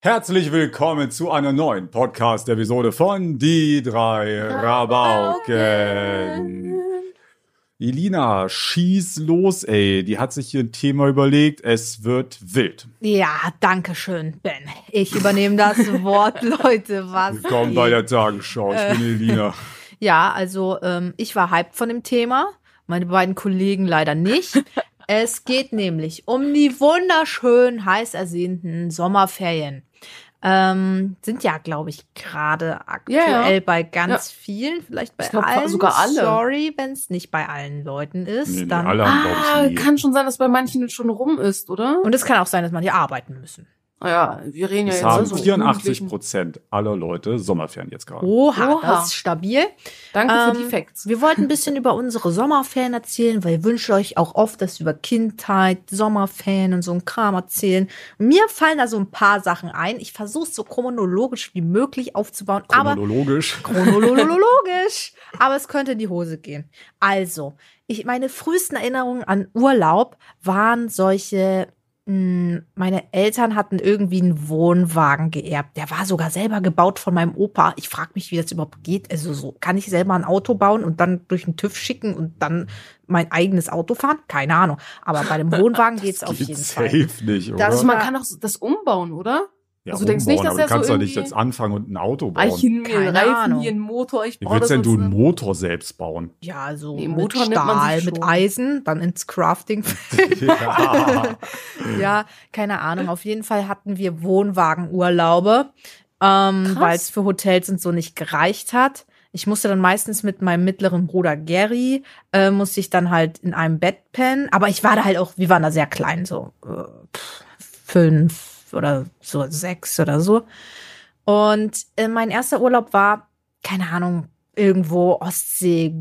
Herzlich willkommen zu einer neuen Podcast-Episode von Die drei Rabauken. Elina, schieß los, ey. Die hat sich hier ein Thema überlegt. Es wird wild. Ja, danke schön, Ben. Ich übernehme das Wort, Leute. Was? Willkommen bei der Tagesschau. Ich bin Elina. Ja, also ähm, ich war hyped von dem Thema. Meine beiden Kollegen leider nicht. es geht nämlich um die wunderschön heiß ersehnten Sommerferien. Ähm, sind ja, glaube ich, gerade aktuell Ja, ja. bei ganz Ja. vielen, vielleicht bei Ich glaub, allen. sogar alle. Sorry, wenn es nicht bei allen Leuten ist. Nee, nee, dann alle haben, Ah, kann schon sein, dass bei manchen schon rum ist, oder? Und es kann auch sein, dass man hier arbeiten müssen. Naja, wir reden ja jetzt haben so 84 Jugendlichen. Prozent aller Leute Sommerferien jetzt gerade. Oha, Oha. das ist stabil. Danke für die Ähm, Facts. Wir wollten ein bisschen über unsere Sommerferien erzählen, weil ihr wünscht euch auch oft, dass wir über Kindheit, Sommerferien und so ein Kram erzählen. Mir fallen da so ein paar Sachen ein. Ich versuche es so chronologisch wie möglich aufzubauen, aber Chronologisch. chronologisch. aber es könnte in die Hose gehen. Also, ich, meine frühesten Erinnerungen an Urlaub waren solche, meine Eltern hatten irgendwie einen Wohnwagen geerbt. Der war sogar selber gebaut von meinem Opa. Ich frage mich, wie das überhaupt geht. Also so, kann ich selber ein Auto bauen und dann durch den TÜV schicken und dann mein eigenes Auto fahren? Keine Ahnung. Aber bei dem Wohnwagen geht's auf jeden Fall. safe nicht, oder? Das man kann doch das umbauen, oder? Ja, also du denkst nicht, dass aber du er kannst so doch nicht irgendwie- jetzt anfangen und ein Auto bauen. Eichen, Keine Reifen, Ahnung. hier einen Motor, ich Wie brauche willst das denn du einen ne? Motor selbst bauen? Ja, so Nee, mit Motor nimmt man Stahl, mit. Eisen, dann ins Crafting. ja. ja, keine Ahnung. Auf jeden Fall hatten wir Wohnwagenurlaube, ähm, weil es für Hotels und so nicht gereicht hat. Ich musste dann meistens mit meinem mittleren Bruder Gary, äh, musste ich dann halt in einem Bett pennen. Aber ich war da halt auch, wir waren da sehr klein, so äh, pff, oder so sechs oder so. Und äh, mein erster Urlaub war, keine Ahnung, irgendwo Ostsee.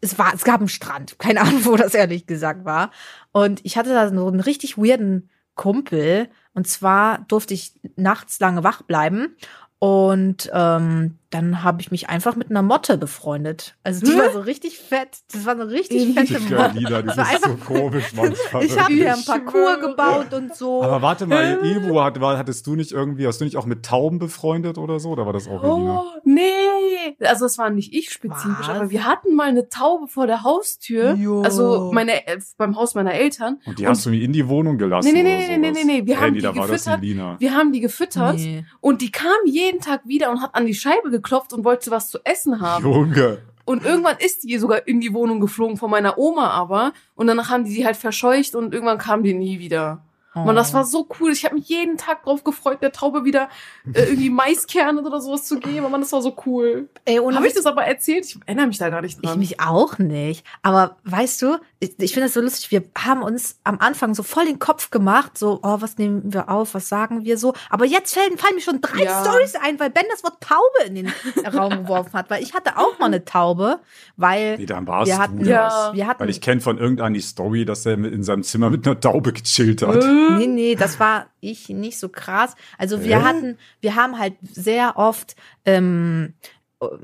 Es war, es gab einen Strand. Keine Ahnung, wo das ehrlich gesagt war. Und ich hatte da so einen richtig weirden Kumpel. Und zwar durfte ich nachts lange wach bleiben. Und ähm, dann habe ich mich einfach mit einer Motte befreundet. Also die Hä? war so richtig fett. Das war eine richtig fette Digga, Motte. Lina, Das war bist so komisch manchmal. Ich habe mir einen Ich Parcours gebaut und so. Aber warte mal, Evo, hat, war, hattest du nicht irgendwie, hast du nicht auch mit Tauben befreundet oder so? Oder war das auch? Oh, nee. Also das war nicht ich spezifisch, Was? aber wir hatten mal eine Taube vor der Haustür. Jo. Also meine, äh, beim Haus meiner Eltern. Und die hast du mir in die Wohnung gelassen? Nee, nee, oder nee, nee, sowas? nee, nee, wir hey, haben nee, die da war das gefüttert. Elina. Wir haben die gefüttert Nee. und die kam jeden Tag wieder und hat an die Scheibe geklopft und wollte was zu essen haben. Junge. Und irgendwann ist die sogar in die Wohnung geflogen von meiner Oma aber. Und danach haben die sie halt verscheucht und irgendwann kam die nie wieder. Mann, das war so cool. Ich habe mich jeden Tag drauf gefreut, der Taube wieder äh, irgendwie Maiskerne oder sowas zu geben. Mann, das war so cool. Habe ich das aber erzählt? Ich erinnere mich da gar nicht Ich dran. mich auch nicht. Aber weißt du, ich, ich finde das so lustig. Wir haben uns am Anfang so voll den Kopf gemacht, so, oh, was nehmen wir auf, was sagen wir so. Aber jetzt fallen, fallen mir schon drei Ja. Stories ein, weil Ben das Wort Taube in den Raum geworfen hat. Weil ich hatte auch mal eine Taube, weil Nee, dann warst wir du hatten, das. Ja. wir hatten, Weil ich kenne von irgendeiner die Story, dass er in seinem Zimmer mit einer Taube gechillt hat. Nee, nee, das war ich nicht so krass. Also wir Hä? hatten, wir haben halt sehr oft, ähm,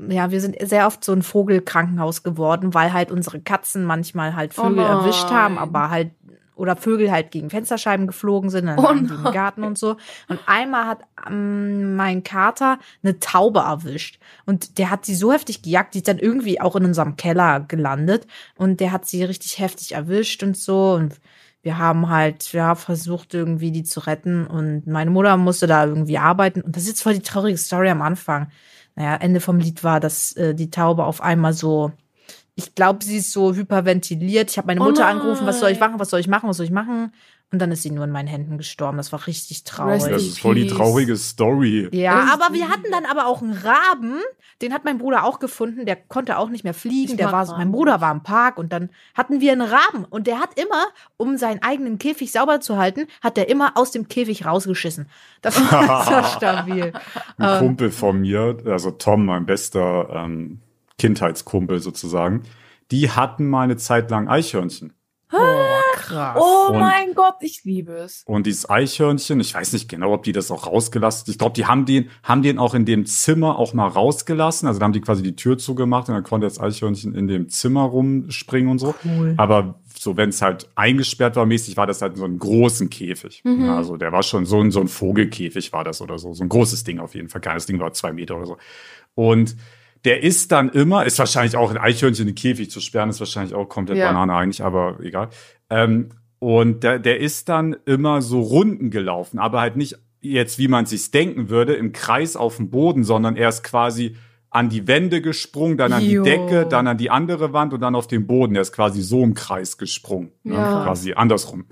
ja, wir sind sehr oft so ein Vogelkrankenhaus geworden, weil halt unsere Katzen manchmal halt Oh Vögel nein. erwischt haben, aber halt oder Vögel halt gegen Fensterscheiben geflogen sind, dann Oh im nein. Garten und so. Und einmal hat ähm, mein Kater eine Taube erwischt. Und der hat sie so heftig gejagt, die ist dann irgendwie auch in unserem Keller gelandet. Und der hat sie richtig heftig erwischt und so. Und wir haben halt ja versucht irgendwie die zu retten und meine Mutter musste da irgendwie arbeiten und das ist jetzt voll die traurige Story am Anfang. Naja, Ende vom Lied war, dass äh, die Taube auf einmal so, ich glaube, sie ist so hyperventiliert. Ich habe meine Oh Mutter nein. angerufen, was soll ich machen, was soll ich machen, was soll ich machen? Und dann ist sie nur in meinen Händen gestorben. Das war richtig traurig. Das ist voll die traurige Story. Ja, aber wir hatten dann aber auch einen Raben, den hat mein Bruder auch gefunden, der konnte auch nicht mehr fliegen, Ich der war, Raben. mein Bruder war im Park und dann hatten wir einen Raben und der hat immer, um seinen eigenen Käfig sauber zu halten, hat der immer aus dem Käfig rausgeschissen. Das war, war stabil. Ein Ähm. Kumpel von mir, also Tom, mein bester ähm, Kindheitskumpel sozusagen, die hatten mal eine Zeit lang Eichhörnchen. Oh, Krass. Oh Und- mein Gott, ich liebe es. Und dieses Eichhörnchen, ich weiß nicht genau, ob die das auch rausgelassen. Ich glaube, die haben den, haben den auch in dem Zimmer auch mal rausgelassen. Also da haben die quasi die Tür zugemacht und dann konnte das Eichhörnchen in dem Zimmer rumspringen und so. Cool. Aber so, wenn es halt eingesperrt war, mäßig war das halt in so einem großen Käfig. Mhm. Also der war schon so ein, so ein Vogelkäfig war das oder so. So ein großes Ding auf jeden Fall. Kleines Ding war zwei Meter oder so. Und der ist dann immer, ist wahrscheinlich auch ein Eichhörnchen in den Käfig zu sperren, ist wahrscheinlich auch komplett Ja. Banane eigentlich, aber egal. Ähm, und der, der ist dann immer so Runden gelaufen, aber halt nicht jetzt, wie man sich's denken würde, im Kreis auf dem Boden, sondern er ist quasi an die Wände gesprungen, dann an Jo. die Decke, dann an die andere Wand und dann auf den Boden. Er ist quasi so im Kreis gesprungen. Ne? Ja. Quasi andersrum.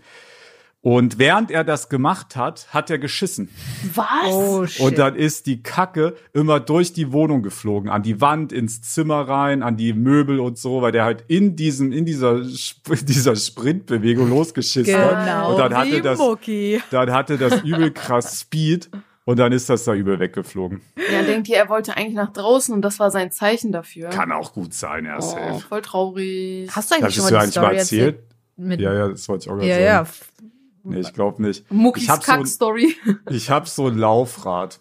Und während er das gemacht hat, hat er geschissen. Was? Oh, shit. Und dann ist die Kacke immer durch die Wohnung geflogen, an die Wand, ins Zimmer rein, an die Möbel und so, weil der halt in diesem, in dieser, Sp- dieser Sprintbewegung losgeschissen hat. genau. Und dann hatte wie das, Mucki. dann hatte das übel krass Speed und dann ist das da übel weggeflogen. Ja, denkt ihr, er wollte eigentlich nach draußen und das war sein Zeichen dafür. Kann auch gut sein, ja, oh, safe. voll traurig. Hast du eigentlich Das schon mal ja die Story erzählt. Mit, Ja, ja, das wollte ich auch gerade ja, sagen. ja. Nee, ich glaube nicht. Muckis Ich hab so Kack-Story. Ich habe so ein Laufrad.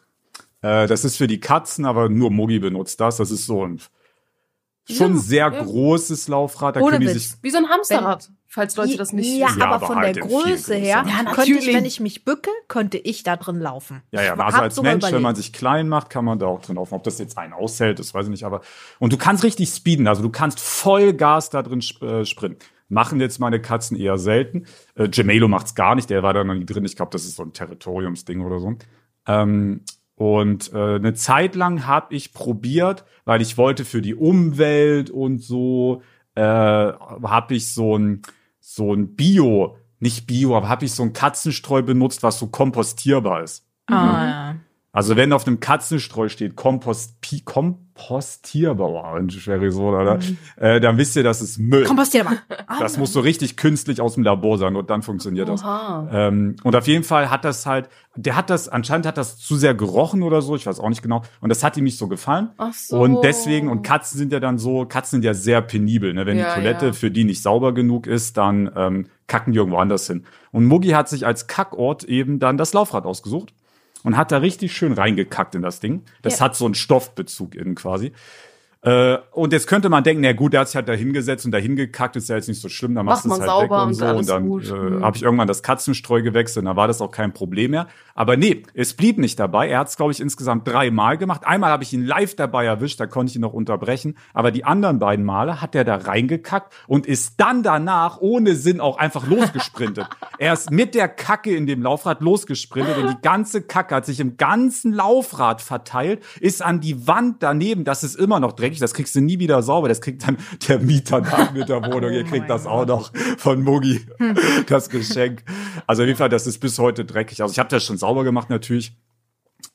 Äh, das ist für die Katzen, aber nur Muggi benutzt das. Das ist so ein schon Ja, sehr ja. großes Laufrad. Da Ohne können die Witz. sich Wie so ein Hamsterrad, falls Leute das nicht Ja, wissen. Ja, aber, aber von halt der Größe her, Ja, könnte ich, wenn ich mich bücke, könnte ich da drin laufen. Ja, ja, also als Mensch, wenn man überlegt. sich klein macht, kann man da auch drin laufen. Ob das jetzt einen aushält, das weiß ich nicht. Aber und du kannst richtig speeden, also du kannst voll Gas da drin sp äh, sprinten. Machen jetzt meine Katzen eher selten. Äh, Gemelo macht's gar nicht, der war da noch nie drin. Ich glaube, das ist so ein Territoriumsding oder so. Ähm, und äh, eine Zeit lang habe ich probiert, weil ich wollte für die Umwelt und so, äh, habe ich so ein so ein Bio, nicht Bio, aber habe ich so ein Katzenstreu benutzt, was so kompostierbar ist. Ah, ja. Also wenn auf einem Katzenstreu steht Kompost, Pi, kompostierbar, oh, ein schweres Wort, oder? Äh, dann wisst ihr, das ist Müll. Kompostier mal. Ah, Das muss so richtig künstlich aus dem Labor sein und dann funktioniert das. Oha. Ähm, und auf jeden Fall hat das halt, der hat das, anscheinend hat das zu sehr gerochen oder so, ich weiß auch nicht genau. Und das hat ihm nicht so gefallen. Ach so. Und deswegen, und Katzen sind ja dann so, Katzen sind ja sehr penibel, ne? Wenn Ja, die Toilette ja. für die nicht sauber genug ist, dann ähm, kacken die irgendwo anders hin. Und Muggi hat sich als Kackort eben dann das Laufrad ausgesucht und hat da richtig schön reingekackt in das Ding. Das Ja. hat so einen Stoffbezug innen quasi. Äh, und jetzt könnte man denken, na gut, der hat sich halt da hingesetzt und da hingekackt, ist ja jetzt nicht so schlimm, dann machst Macht du es halt weg sauber und so. Und dann gut. äh, Mhm. habe ich irgendwann das Katzenstreu gewechselt, und dann war das auch kein Problem mehr. Aber nee, es blieb nicht dabei. Er hat es, glaube ich, insgesamt dreimal gemacht. Einmal habe ich ihn live dabei erwischt, da konnte ich ihn noch unterbrechen. Aber die anderen beiden Male hat er da reingekackt und ist dann danach ohne Sinn auch einfach losgesprintet. er ist mit der Kacke in dem Laufrad losgesprintet und die ganze Kacke hat sich im ganzen Laufrad verteilt, ist an die Wand daneben. Das ist immer noch dreckig, das kriegst du nie wieder sauber. Das kriegt dann der Mieter nach mit der Wohnung. Ihr Oh kriegt das auch noch von Muggi, das Geschenk. Also auf jeden Fall, das ist bis heute dreckig. Also ich habe das schon sauber gemacht natürlich.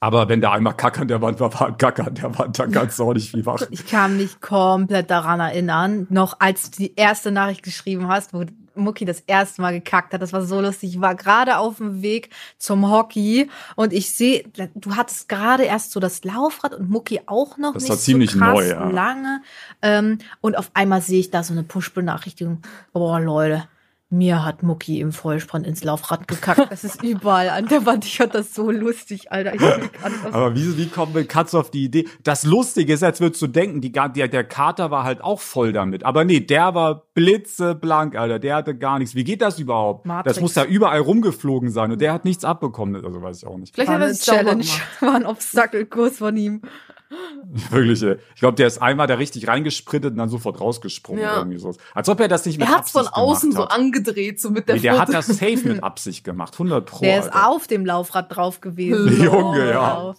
Aber wenn da einmal Kacke an der Wand war, war Kacke an der Wand, dann kannst du auch nicht viel machen. Ich kann mich komplett daran erinnern, noch als du die erste Nachricht geschrieben hast, wo Mucki das erste Mal gekackt hat. Das war so lustig. Ich war gerade auf dem Weg zum Hockey und ich sehe, du hattest gerade erst so das Laufrad und Mucki auch noch Das nicht war ziemlich so krass neu, ja. lange. Ähm, und auf einmal sehe ich da so eine Push-Benachrichtigung. Boah, Leute. Mir hat Mucki im Vollsprint ins Laufrad gekackt. Das ist überall an der Wand. Ich fand das so lustig, Alter. Das Aber wie, wie kommt mit Katz auf die Idee? Das Lustige ist, als würdest du denken, die, der, der Kater war halt auch voll damit. Aber nee, der war blitzeblank, Alter. Der hatte gar nichts. Wie geht das überhaupt? Matrix. Das muss da überall rumgeflogen sein und der hat nichts abbekommen. Also weiß ich auch nicht. Vielleicht war eine sauber Challenge. War ein Obstakelkurs von ihm. Wirklich, ey. Ich glaube, der ist einmal da richtig reingesprintet und dann sofort rausgesprungen. Ja. Irgendwie so. Als ob er das nicht mit Er hat's Absicht von außen so gemacht hat. angedreht, so mit der Nee, der hat das safe mit Absicht gemacht. 100 pro. Der ist Alter. auf dem Laufrad drauf gewesen. Junge, ja.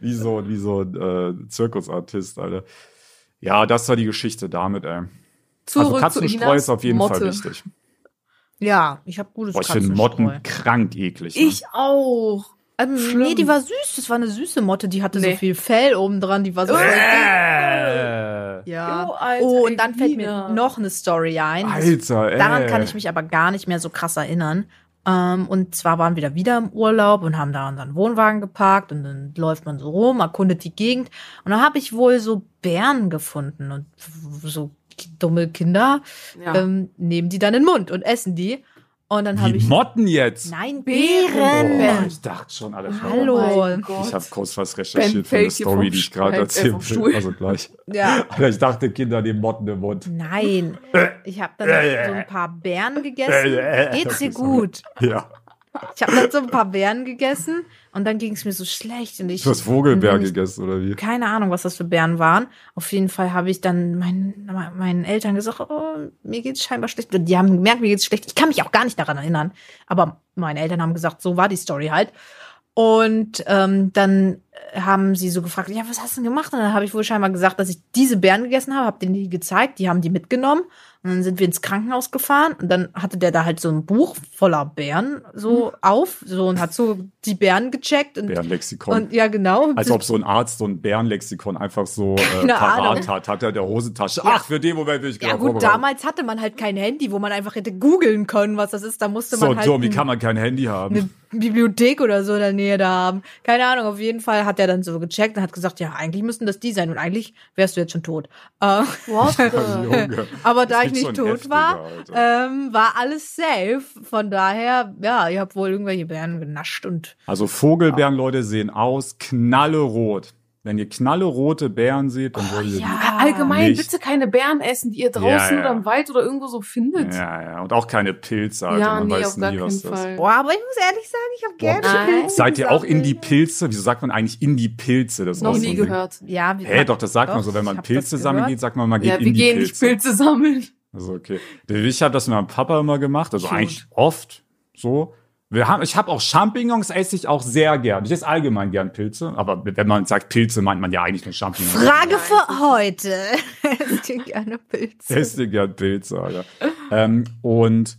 Wie so, wie so ein äh, Zirkusartist, Alter. Ja, das war die Geschichte damit, ey. Zurück also zu Katzenstreu Inas ist auf jeden Motte. Fall wichtig. Ja, ich habe gutes Boah, ich finde. Motten krank eklig. Ne? Ich auch. Ähm, Schlimm. nee, die war süß. Das war eine süße Motte. Die hatte Nee. so viel Fell oben dran. Die war so. Äh, ja. Jo, Alter, oh, und dann fällt mir noch eine Story ein. Alter, ey. Daran kann ich mich aber gar nicht mehr so krass erinnern. Ähm, und zwar waren wir da wieder im Urlaub und haben da unseren Wohnwagen geparkt und dann läuft man so rum, erkundet die Gegend. Und dann habe ich wohl so Bären gefunden und so dumme Kinder Ja. ähm, nehmen die dann in den Mund und essen die. Und dann habe ich. Motten jetzt? Nein, Bären. Beeren. Oh, ich dachte schon, alle Hallo. Oh. Ich habe kurz was recherchiert für Ben eine fällt hier Story, die ich gerade äh, will. Stuhl. Also gleich. Ja. Alter, ich dachte, Kinder nehmen Motten im Mund. Nein. Ich habe dann Äh, so ein paar Beeren äh, gegessen. äh, Geht's dir gut? Ja. Ich habe dann so ein paar Beeren gegessen und dann ging es mir so schlecht. Und ich, Du hast Vogelbeer und wenn ich- gegessen, oder wie? Keine Ahnung, was das für Beeren waren. Auf jeden Fall habe ich dann meinen, meinen Eltern gesagt, oh, mir geht's scheinbar schlecht. Und Die haben gemerkt, mir geht's schlecht. Ich kann mich auch gar nicht daran erinnern. Aber meine Eltern haben gesagt, so war die Story halt. Und ähm, dann haben sie so gefragt, ja, was hast du denn gemacht? Und dann habe ich wohl scheinbar gesagt, dass ich diese Beeren gegessen habe, habe denen die gezeigt, die haben die mitgenommen. Und dann sind wir ins Krankenhaus gefahren und dann hatte der da halt so ein Buch voller Beeren so auf, so und hat so die Beeren gecheckt und, Bärenlexikon. und ja genau. Als ob so ein Arzt so ein Bärenlexikon einfach so äh, parat Ahnung. hat, hat er der Hosentasche. Ja. Ach, für den Moment will ich Ja gut, damals hatte man halt kein Handy, wo man einfach hätte googeln können, was das ist. Da musste So man halt dumm, wie kann man kein Handy haben? eine Bibliothek oder so in der Nähe da haben. Keine Ahnung, auf jeden Fall hat er dann so gecheckt und hat gesagt, ja, eigentlich müssten das die sein und eigentlich wärst du jetzt schon tot. Äh, aber da ich nicht schon tot war, ähm, war alles safe. Von daher, ja, ihr habt wohl irgendwelche Beeren genascht und Also Vogelbeeren, Leute, sehen aus knallerot. Wenn ihr knallerote Beeren seht, dann wollt ihr ja. Allgemein Nicht. bitte keine Beeren essen, die ihr draußen Ja, ja. oder im Wald oder irgendwo so die. findet. Ja, ja. Und auch keine Pilze, Alter. Ja, Man nee, weiß auf gar nie, keinen was das ist. Fall. boah, aber ich muss ehrlich sagen, ich habe gerne Nein. Pilze Seid ihr auch in die. Pilze? Wieso sagt man eigentlich in die Pilze? Das ist Noch so nie Ding. gehört. Ja, Hä, doch, das sagt man Doch, so. Wenn ich man Pilze sammeln geht, sagt man, man geht Ja, in wir die gehen Pilze. nicht Pilze sammeln. Also okay. Ich habe das mit meinem Papa immer gemacht, also Cute. eigentlich oft so. Wir haben, ich habe auch Champignons, esse ich auch sehr gern. Ich esse allgemein gern Pilze, aber wenn man sagt Pilze, meint man ja eigentlich nur Champignons. Frage für heute. Esst ihr gerne Pilze? Esse gern Pilze, Alter. ähm, und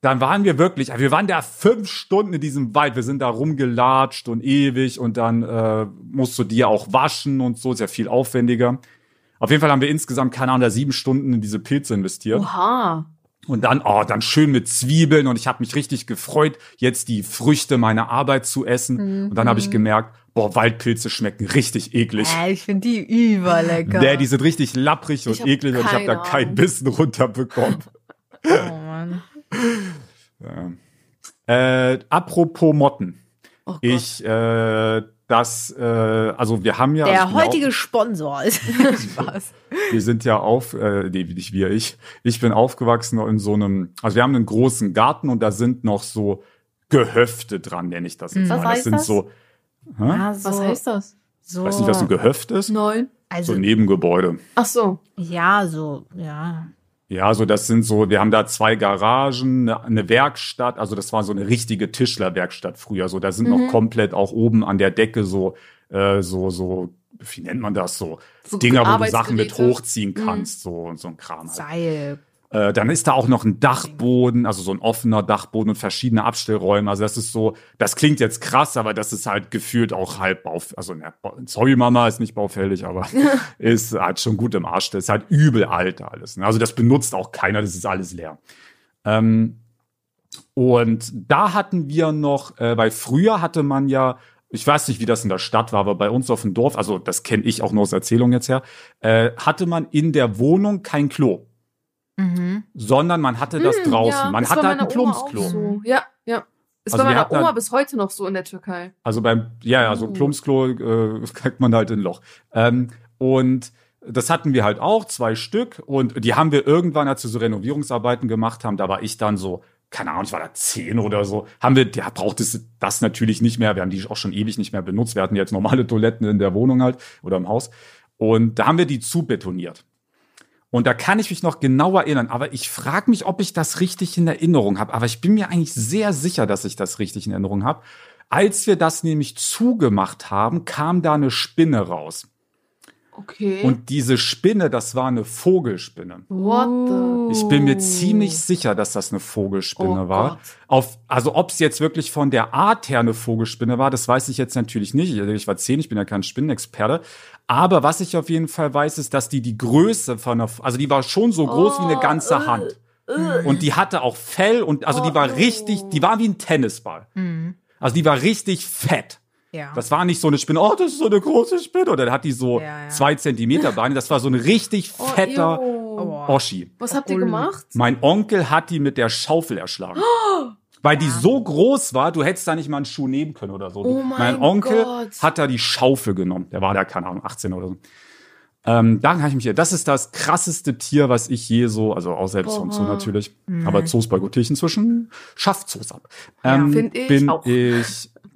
dann waren wir wirklich, wir waren da fünf Stunden in diesem Wald. Wir sind da rumgelatscht und ewig und dann äh, musst du dir auch waschen und so, ist ja viel aufwendiger. Auf jeden Fall haben wir insgesamt, keine Ahnung, da sieben Stunden in diese Pilze investiert. Oha. Und dann, oh, dann schön mit Zwiebeln und ich habe mich richtig gefreut, jetzt die Früchte meiner Arbeit zu essen. Und dann habe ich gemerkt, boah, Waldpilze schmecken richtig eklig. Äh, ich finde die überlecker. Nee, die sind richtig lapprig und eklig und ich habe da keinen Ahnung. Bissen runterbekommen. oh, Mann. Äh, apropos Motten. Oh. Ich, äh, das, äh, also wir haben ja. Der ja heutige Sponsor ist Spaß. Auch, wir sind ja auf, äh, nee, nicht wir, ich. Ich bin aufgewachsen in so einem, also wir haben einen großen Garten und da sind noch so Gehöfte dran, nenne ich das jetzt Was mal. Das heißt sind das? so, Ja, Was heißt das? So, weiß nicht, was ein Gehöft ist. Neun. also, So Nebengebäude. Ach so. ja, so, ja. Ja, so das sind so, wir haben da zwei Garagen, eine, eine Werkstatt, also das war so eine richtige Tischlerwerkstatt früher. So, da sind Mhm. noch komplett auch oben an der Decke so, äh, so, so, wie nennt man das so? So Dinger, wo du Sachen mit Arbeitsgeräte. Mhm. hochziehen kannst, so und so ein Kram. Halt. Seil. Äh, dann ist da auch noch ein Dachboden, also so ein offener Dachboden und verschiedene Abstellräume. Also das ist so, das klingt jetzt krass, aber das ist halt gefühlt auch halb bauf, also ne, sorry Mama, ist nicht baufällig, aber ist halt schon gut im Arsch. Das ist halt übel alt alles. Ne? Also das benutzt auch keiner, das ist alles leer. Ähm, und da hatten wir noch, äh, weil früher hatte man ja, ich weiß nicht, wie das in der Stadt war, aber bei uns auf dem Dorf, also das kenne ich auch nur aus Erzählungen jetzt her, äh, hatte man in der Wohnung kein Klo Mhm. sondern man hatte das Hm, draußen. ja, man das hatte war halt ein Plumpsklo. So. Ja, ja. Ist Also bei wir meiner Oma halt- bis heute noch so in der Türkei. Also beim, ja, ja, so ein Uh. Plumpsklo äh, kriegt man halt in ein Loch. Ähm, und das hatten wir halt auch, zwei Stück. Und die haben wir irgendwann, als wir so Renovierungsarbeiten gemacht haben, da war ich dann so, keine Ahnung, ich war da zehn oder so, haben wir, ja, braucht es das natürlich nicht mehr. Wir haben die auch schon ewig nicht mehr benutzt. Wir hatten jetzt normale Toiletten in der Wohnung halt oder im Haus. Und da haben wir die zubetoniert. Und da kann ich mich noch genau erinnern, aber ich frage mich, ob ich das richtig in Erinnerung habe. Aber ich bin mir eigentlich sehr sicher, dass ich das richtig in Erinnerung habe. Als wir das nämlich zugemacht haben, kam da eine Spinne raus. Okay. Und diese Spinne, das war eine Vogelspinne. What the? Ich bin mir ziemlich sicher, dass das eine Vogelspinne Oh war. Gott. Auf, also ob es jetzt wirklich von der Art her eine Vogelspinne war, das weiß ich jetzt natürlich nicht. Ich, ich war zehn, ich bin ja kein Spinnenexperte. Aber was ich auf jeden Fall weiß, ist, dass die die Größe von einer, also die war schon so groß wie eine Oh, ganze äh, Hand. äh. Und die hatte auch Fell und also die Oh, war no. richtig, die war wie ein Tennisball. Mhm. Also die war richtig fett. Ja. Das war nicht so eine Spinne, oh, das ist so eine große Spinne. Oder dann hat die so Ja, ja. zwei Zentimeter Beine. Das war so ein richtig Oh, fetter. Oh. Oschi. Was habt ihr gemacht? Mein Onkel hat die mit der Schaufel erschlagen. Weil die so groß war, du hättest da nicht mal einen Schuh nehmen können oder so. Oh mein Onkel Gott. hat da die Schaufel genommen. Der war da, keine Ahnung, 18 oder so. Ähm, da habe ich mich, das ist das krasseste Tier, was ich je so, also auch selbst Boah. und so natürlich, aber Zoos bei Gottich inzwischen schafft Zoos ab. Ja, Ähm, find ich bin auch. ich,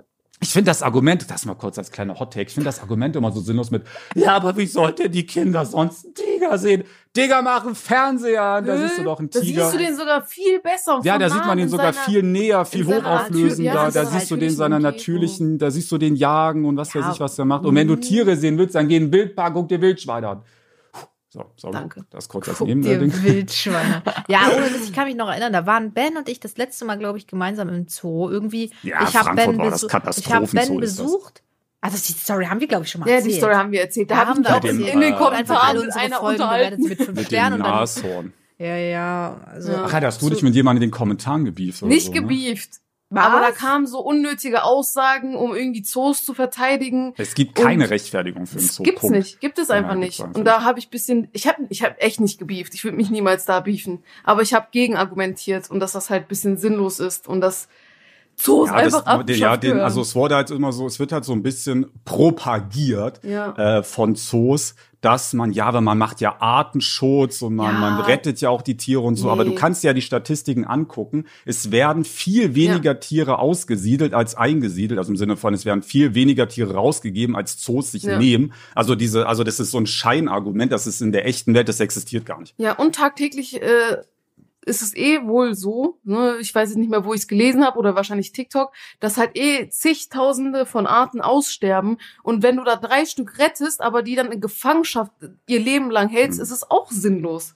ich finde das Argument, das mal kurz als kleiner Hot Take, ich finde das Argument immer so sinnlos mit, ja, aber wie sollte die Kinder sonst einen Tiger sehen? Digga, mach einen Fernseher an, da siehst du doch einen Da Tiger. siehst du den sogar viel besser. Ja, da sieht man ihn sogar seiner- viel näher, viel hochauflösender. Ja, da siehst du den in seiner natürlichen natürlichen, da siehst du den jagen und was weiß Ja. ich, was der macht. Und wenn du Tiere sehen willst, dann geh in den Wildpark, guck dir Wildschweine an. So, sorry. Danke. Das kurz als Guck dir Nebending. Wildschweine. ja, ohne Witz, ich kann mich noch erinnern, da waren Ben und ich das letzte Mal, glaube ich, gemeinsam im Zoo. Irgendwie, Ja, ich habe Ben, besu ich hab Ben besucht. Also die Story haben wir, glaube ich, schon mal Ja, erzählt. die Story haben wir erzählt. Da Da haben wir auch in, erzählt. in den dem, äh, Kommentaren unsere einer Folgen unterhalten. mit fünf Mit Sternen dem. Nashorn. Ja, ja. Also, Ja. Ach ja, da hast du dich mit jemandem in den Kommentaren gebieft oder Nicht so, ne? Was? Aber da kamen so unnötige Aussagen, um irgendwie Zoos zu verteidigen. Es gibt keine Und Rechtfertigung für einen Das Zoo. gibt's Punkt. nicht. Gibt es einfach nein, nicht. Und da habe ich bisschen, ich habe ich hab echt nicht gebieft. Ich würde mich niemals da beefen. Aber ich habe gegen argumentiert und dass das halt bisschen sinnlos ist und dass Zoos Ja, einfach das, abgeschafft ja den, also es wurde halt immer so, es wird halt so ein bisschen propagiert Ja. äh, von Zoos, dass man, ja, weil man macht ja Artenschutz und man, Ja. man rettet ja auch die Tiere und so, aber du Nee. kannst ja die Statistiken angucken. Es werden viel weniger Tiere ausgesiedelt als eingesiedelt, also im Sinne von, es werden viel weniger Tiere rausgegeben, als Zoos sich Ja. nehmen. Also diese, also das ist so ein Scheinargument, das ist in der echten Welt, das existiert gar nicht. Ja, und tagtäglich äh, ist es eh wohl so, ne, ich weiß jetzt nicht mehr, wo ich es gelesen habe oder wahrscheinlich TikTok, dass halt eh zigtausende von Arten aussterben und wenn du da drei Stück rettest, aber die dann in Gefangenschaft ihr Leben lang hältst, Mhm. ist es auch sinnlos.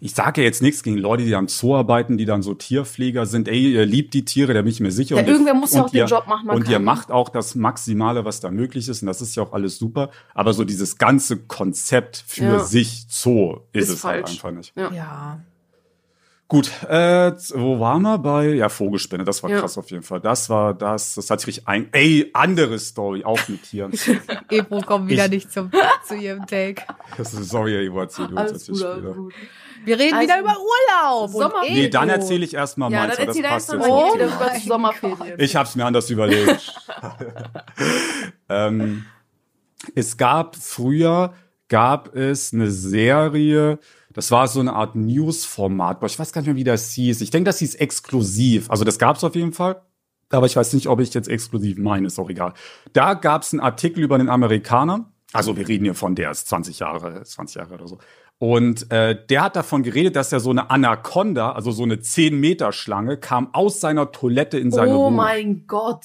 Ich sage ja jetzt nichts gegen Leute, die am Zoo arbeiten, die dann so Tierpfleger sind. Ey, ihr liebt die Tiere, da bin ich mir sicher. Ja, Und ihr- irgendwer muss ja auch den ihr- Job machen. Und ihr kann- macht auch das Maximale, was da möglich ist. Und das ist ja auch alles super. Aber so dieses ganze Konzept für Ja. sich Zoo ist, Ist es halt falsch. einfach nicht. Ja. ja. Gut, äh, wo waren wir bei? Ja, Vogelspinne, das war Ja. krass auf jeden Fall. Das war das, das hat sich richtig ein. Ey, andere Story, auch mit Tieren. Ebro kommt wieder Ich- nicht zum, zu ihrem Take. Das ist, sorry, Evo, erzähl du Alles jetzt später. gut. Wir reden Also, wieder über Urlaub. Sommer- und Nee, dann Ebro. erzähle ich erstmal Ja, meins, dann weil das passt erst jetzt. mal Oh über Sommerferien. Ich hab's mir anders überlegt. ähm, es gab früher gab es eine Serie, das war so eine Art News-Format, ich weiß gar nicht mehr, wie das hieß. Ich denke, das hieß exklusiv. Also das gab's auf jeden Fall. Aber ich weiß nicht, ob ich jetzt exklusiv meine, ist auch egal. Da gab's einen Artikel über den Amerikaner. Also wir reden hier von der ist 20 Jahre, 20 Jahre oder so. Und äh, der hat davon geredet, dass er so eine Anaconda, also so eine 10 Meter Schlange, kam aus seiner Toilette in seine Oh Wohnung. mein Gott.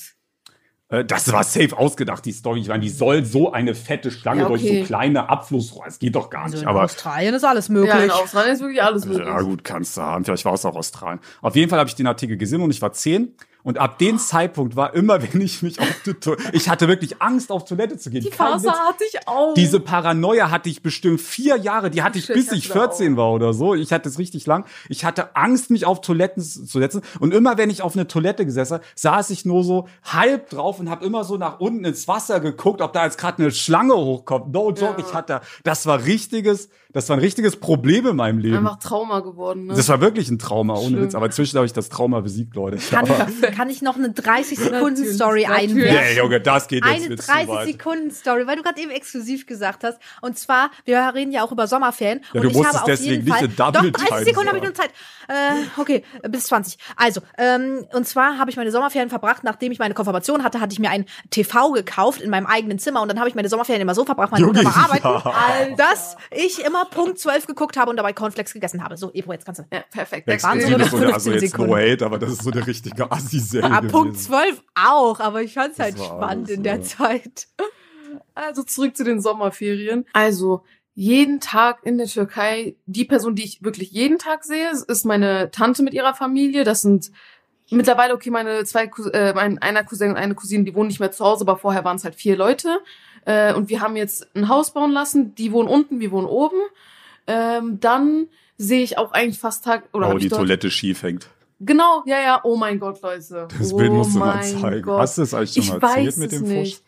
Äh, Das war safe ausgedacht, die Story. Ich meine, die soll so eine fette Schlange Ja, durch okay. so kleine Abflussrohre. Es geht doch gar Also nicht. in Aber Australien ist alles Ja, möglich. in Australien ist wirklich alles möglich. ja, gut, kannst du haben. Vielleicht war es auch Australien. Auf jeden Fall habe ich den Artikel gesehen und ich war zehn. Und ab dem Zeitpunkt war immer, wenn ich mich auf die Toilette, ich hatte wirklich Angst, auf Toilette zu gehen. Die Phase hatte ich auch. Diese Paranoia hatte ich bestimmt vier Jahre. Die hatte ich, Shit, bis ich ich hatte 14 war oder so. Ich hatte es richtig lang. Ich hatte Angst, mich auf Toiletten zu setzen. Und immer, wenn ich auf eine Toilette gesessen habe, saß ich nur so halb drauf und habe immer so nach unten ins Wasser geguckt, ob da jetzt gerade eine Schlange hochkommt. No joke, Ja. ich hatte, das war richtiges, das war ein richtiges Problem in meinem Leben. einfach Trauma geworden. Ne? Das war wirklich ein Trauma, ohne Schlimm. Witz. Aber inzwischen habe ich das Trauma besiegt, Leute. Kann, Aber, ich, kann ich noch eine 30-Sekunden-Story Natürlich. einwerfen? nee, Junge, das geht jetzt Eine wieder zu weit. 30-Sekunden-Story, weil du gerade eben exklusiv gesagt hast. Und zwar, wir reden ja auch über Sommerferien. Ja, und du ich musstest habe auf deswegen jeden nicht Fall, in Double Doch, 30 Time Sekunden habe ich nur Zeit. Äh, okay, bis 20. Also, ähm, und zwar habe ich meine Sommerferien verbracht, nachdem ich meine Konfirmation hatte, hatte ich mir ein TV gekauft in meinem eigenen Zimmer und dann habe ich meine Sommerferien immer so verbracht, meine Mutter war arbeiten, ja. dass ich immer Punkt 12 geguckt habe und dabei Cornflakes gegessen habe. So, Ebro, jetzt kannst du. ja, perfekt. Next waren so also 15 jetzt no Sekunden. hate, aber das ist so eine richtige Assi-Serie Ah, Punkt gewesen. 12 auch, aber ich fand es halt spannend alles, in der ja. Zeit. Also zurück zu den Sommerferien. Also jeden Tag in der Türkei, die Person, die ich wirklich jeden Tag sehe, ist meine Tante mit ihrer Familie. Das sind mittlerweile, okay, meine zwei, äh, mein einer Cousin und eine Cousine, die wohnen nicht mehr zu Hause, aber vorher waren es halt vier Leute. Äh, und wir haben jetzt ein Haus bauen lassen. Die wohnen unten, wir wohnen oben. Ähm, dann sehe ich auch eigentlich fast Tag oder Oh, die dort- Toilette schief hängt. Genau, ja, ja. Oh mein Gott, Leute. Das oh Bild musst du mal zeigen. Gott. Hast du es eigentlich schon Ich mal erzählt mit dem nicht. Fusch?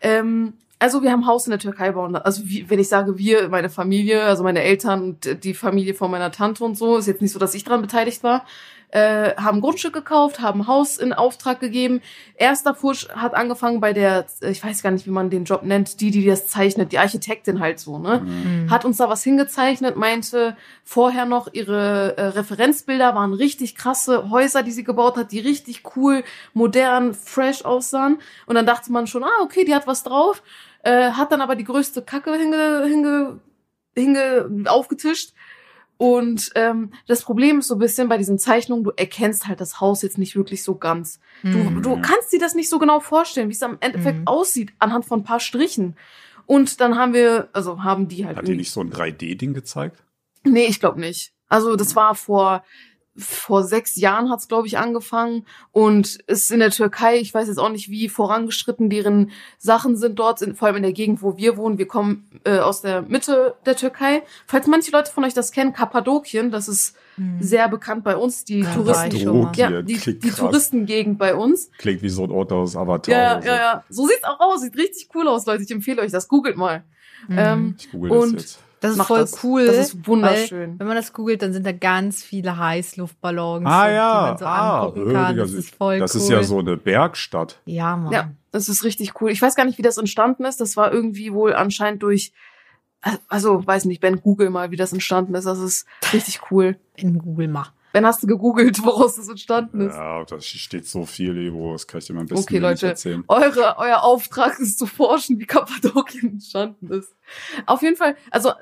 Ähm, also wir haben ein Haus in der Türkei bauen. Also wie, wenn ich sage wir, meine Familie, also meine Eltern und die Familie von meiner Tante und so, ist jetzt nicht so, dass ich daran beteiligt war. Äh, haben Grundstück gekauft, haben Haus in Auftrag gegeben. Erster Fusch hat angefangen bei der, ich weiß gar nicht, wie man den Job nennt, die, die das zeichnet, die Architektin halt so, ne? Mhm. Hat uns da was hingezeichnet, meinte vorher noch, ihre äh, Referenzbilder waren richtig krasse Häuser, die sie gebaut hat, die richtig cool, modern, fresh aussahen. Und dann dachte man schon, ah, okay, die hat was drauf. Äh, hat dann aber die größte Kacke hinge, hinge, hinge aufgetischt. Und ähm, das Problem ist so ein bisschen bei diesen Zeichnungen, du erkennst halt das Haus jetzt nicht wirklich so ganz. Du, Mhm. du kannst dir das nicht so genau vorstellen, wie es am Endeffekt Mhm. aussieht, anhand von ein paar Strichen. Und dann haben wir, also haben die halt. Hat die irgendwie- nicht so ein 3D-Ding gezeigt? Nee, ich glaube nicht. Also das war vor vor sechs Jahren hat's glaube ich angefangen und ist in der Türkei. Ich weiß jetzt auch nicht wie vorangeschritten deren Sachen sind dort, in, vor allem in der Gegend, wo wir wohnen. Wir kommen äh, aus der Mitte der Türkei. Falls manche Leute von euch das kennen, Kappadokien, das ist Mhm. sehr bekannt bei uns. Die Touristen, ja, die, die. Touristengegend bei uns. Klingt wie so ein Ort aus Avatar. Ja, so. ja, ja. So sieht's auch aus. Sieht richtig cool aus, Leute. Ich empfehle euch das. Googelt mal. Mhm. Ähm, Ich google das Und- jetzt. Das ist Mach voll das. cool. Das ist wunderschön. Wenn man das googelt, dann sind da ganz viele Heißluftballons, Ah die ja, man so ah, angucken kann. Das ist voll das cool. ist ja so eine Bergstadt. Ja, Mann. Ja, das ist richtig cool. Ich weiß gar nicht, wie das entstanden ist. Das war irgendwie wohl anscheinend durch, also weiß nicht, Ben, google mal, wie das entstanden ist. Das ist richtig cool. In Google mach. Ben, hast du gegoogelt, woraus das entstanden ist? Ja, da steht so viel, Evo, das kann ich dir mal ein bisschen Okay, Leute. erzählen. Eure, euer Auftrag ist zu forschen, wie Kappadokien entstanden ist. Auf jeden Fall, also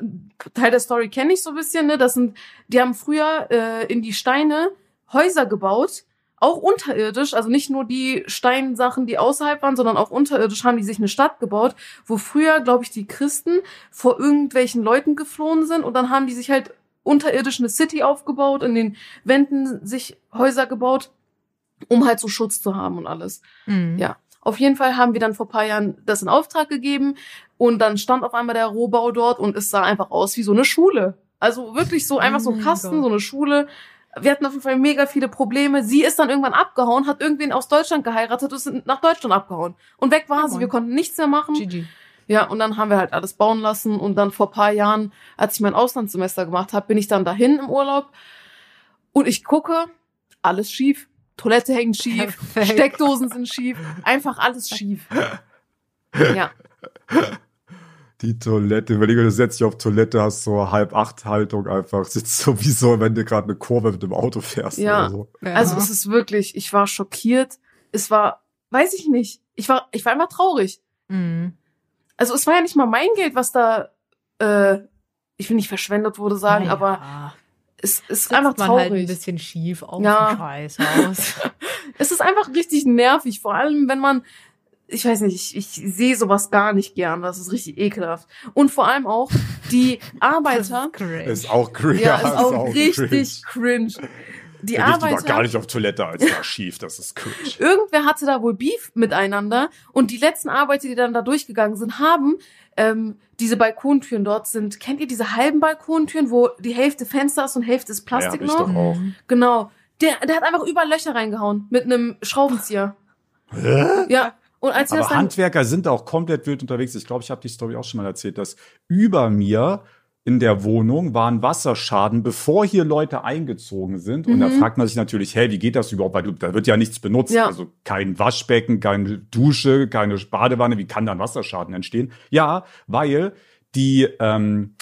Teil der Story kenne ich so ein bisschen, ne? Das sind, die haben früher äh, in die Steine Häuser gebaut, auch unterirdisch, also nicht nur die Steinsachen, die außerhalb waren, sondern auch unterirdisch haben die sich eine Stadt gebaut, wo früher, glaube ich, die Christen vor irgendwelchen Leuten geflohen sind und dann haben die sich halt unterirdisch eine City aufgebaut, in den Wänden sich Häuser gebaut, um halt so Schutz zu haben und alles. Mhm. Ja. Auf jeden Fall haben wir dann vor ein paar Jahren das in Auftrag gegeben und dann stand auf einmal der Rohbau dort und es sah einfach aus wie so eine Schule. Also wirklich so einfach so ein mein Kasten, Gott. so eine Schule. Wir hatten auf jeden Fall mega viele Probleme. Sie ist dann irgendwann abgehauen, hat irgendwen aus Deutschland geheiratet und ist nach Deutschland abgehauen. Und weg war Oh sie. Wir konnten nichts mehr machen. GG. Ja, und dann haben wir halt alles bauen lassen. Und dann vor paar Jahren, als ich mein Auslandssemester gemacht habe, bin ich dann dahin im Urlaub. Und ich gucke, alles schief. Toilette hängt schief, Perfekt. Steckdosen sind schief, einfach alles schief. Ja, Die Toilette, überlege, du setzt dich auf Toilette, hast so halb acht Haltung einfach, sitzt so wie so, wenn du gerade eine Kurve mit dem Auto fährst Ja. oder so. Ja. also es ist wirklich, ich war schockiert. Es war, weiß ich nicht, ich war, ich war immer traurig. Mhm. Also es war ja nicht mal mein Geld, was da, äh, ich will nicht verschwendet wurde sagen, Naja. aber es ist Setzt einfach man traurig. halt ein bisschen schief auf Ja. Scheiß aus. Es ist einfach richtig nervig, vor allem wenn man, ich weiß nicht, ich, ich sehe sowas gar nicht gern, das ist richtig ekelhaft. Und vor allem auch die Arbeiter, cringe. Ist auch cringe. ja, ist auch richtig cringe. cringe. Die Ja, richtig, war gar nicht auf Toilette, als war schief, das ist cringe. irgendwer hatte da wohl Beef miteinander und die letzten Arbeiter, die dann da durchgegangen sind, haben ähm, diese Balkontüren dort sind, kennt ihr diese halben Balkontüren, wo die Hälfte Fenster ist und Hälfte ist Plastik Ja, noch? doch auch. Genau. Der, der hat einfach überall Löcher reingehauen mit einem Schraubenzieher. Ja. Und als Aber Handwerker sind auch komplett wild unterwegs. Ich glaube, ich habe die Story auch schon mal erzählt, dass über mir in der Wohnung war ein Wasserschaden, bevor hier Leute eingezogen sind. Und da Mhm. fragt man sich natürlich, hey, wie geht das überhaupt? Weil du, da wird ja nichts benutzt. Ja. Also kein Waschbecken, keine Dusche, keine Badewanne. Wie kann da ein Wasserschaden entstehen? Ja, weil die, ähm,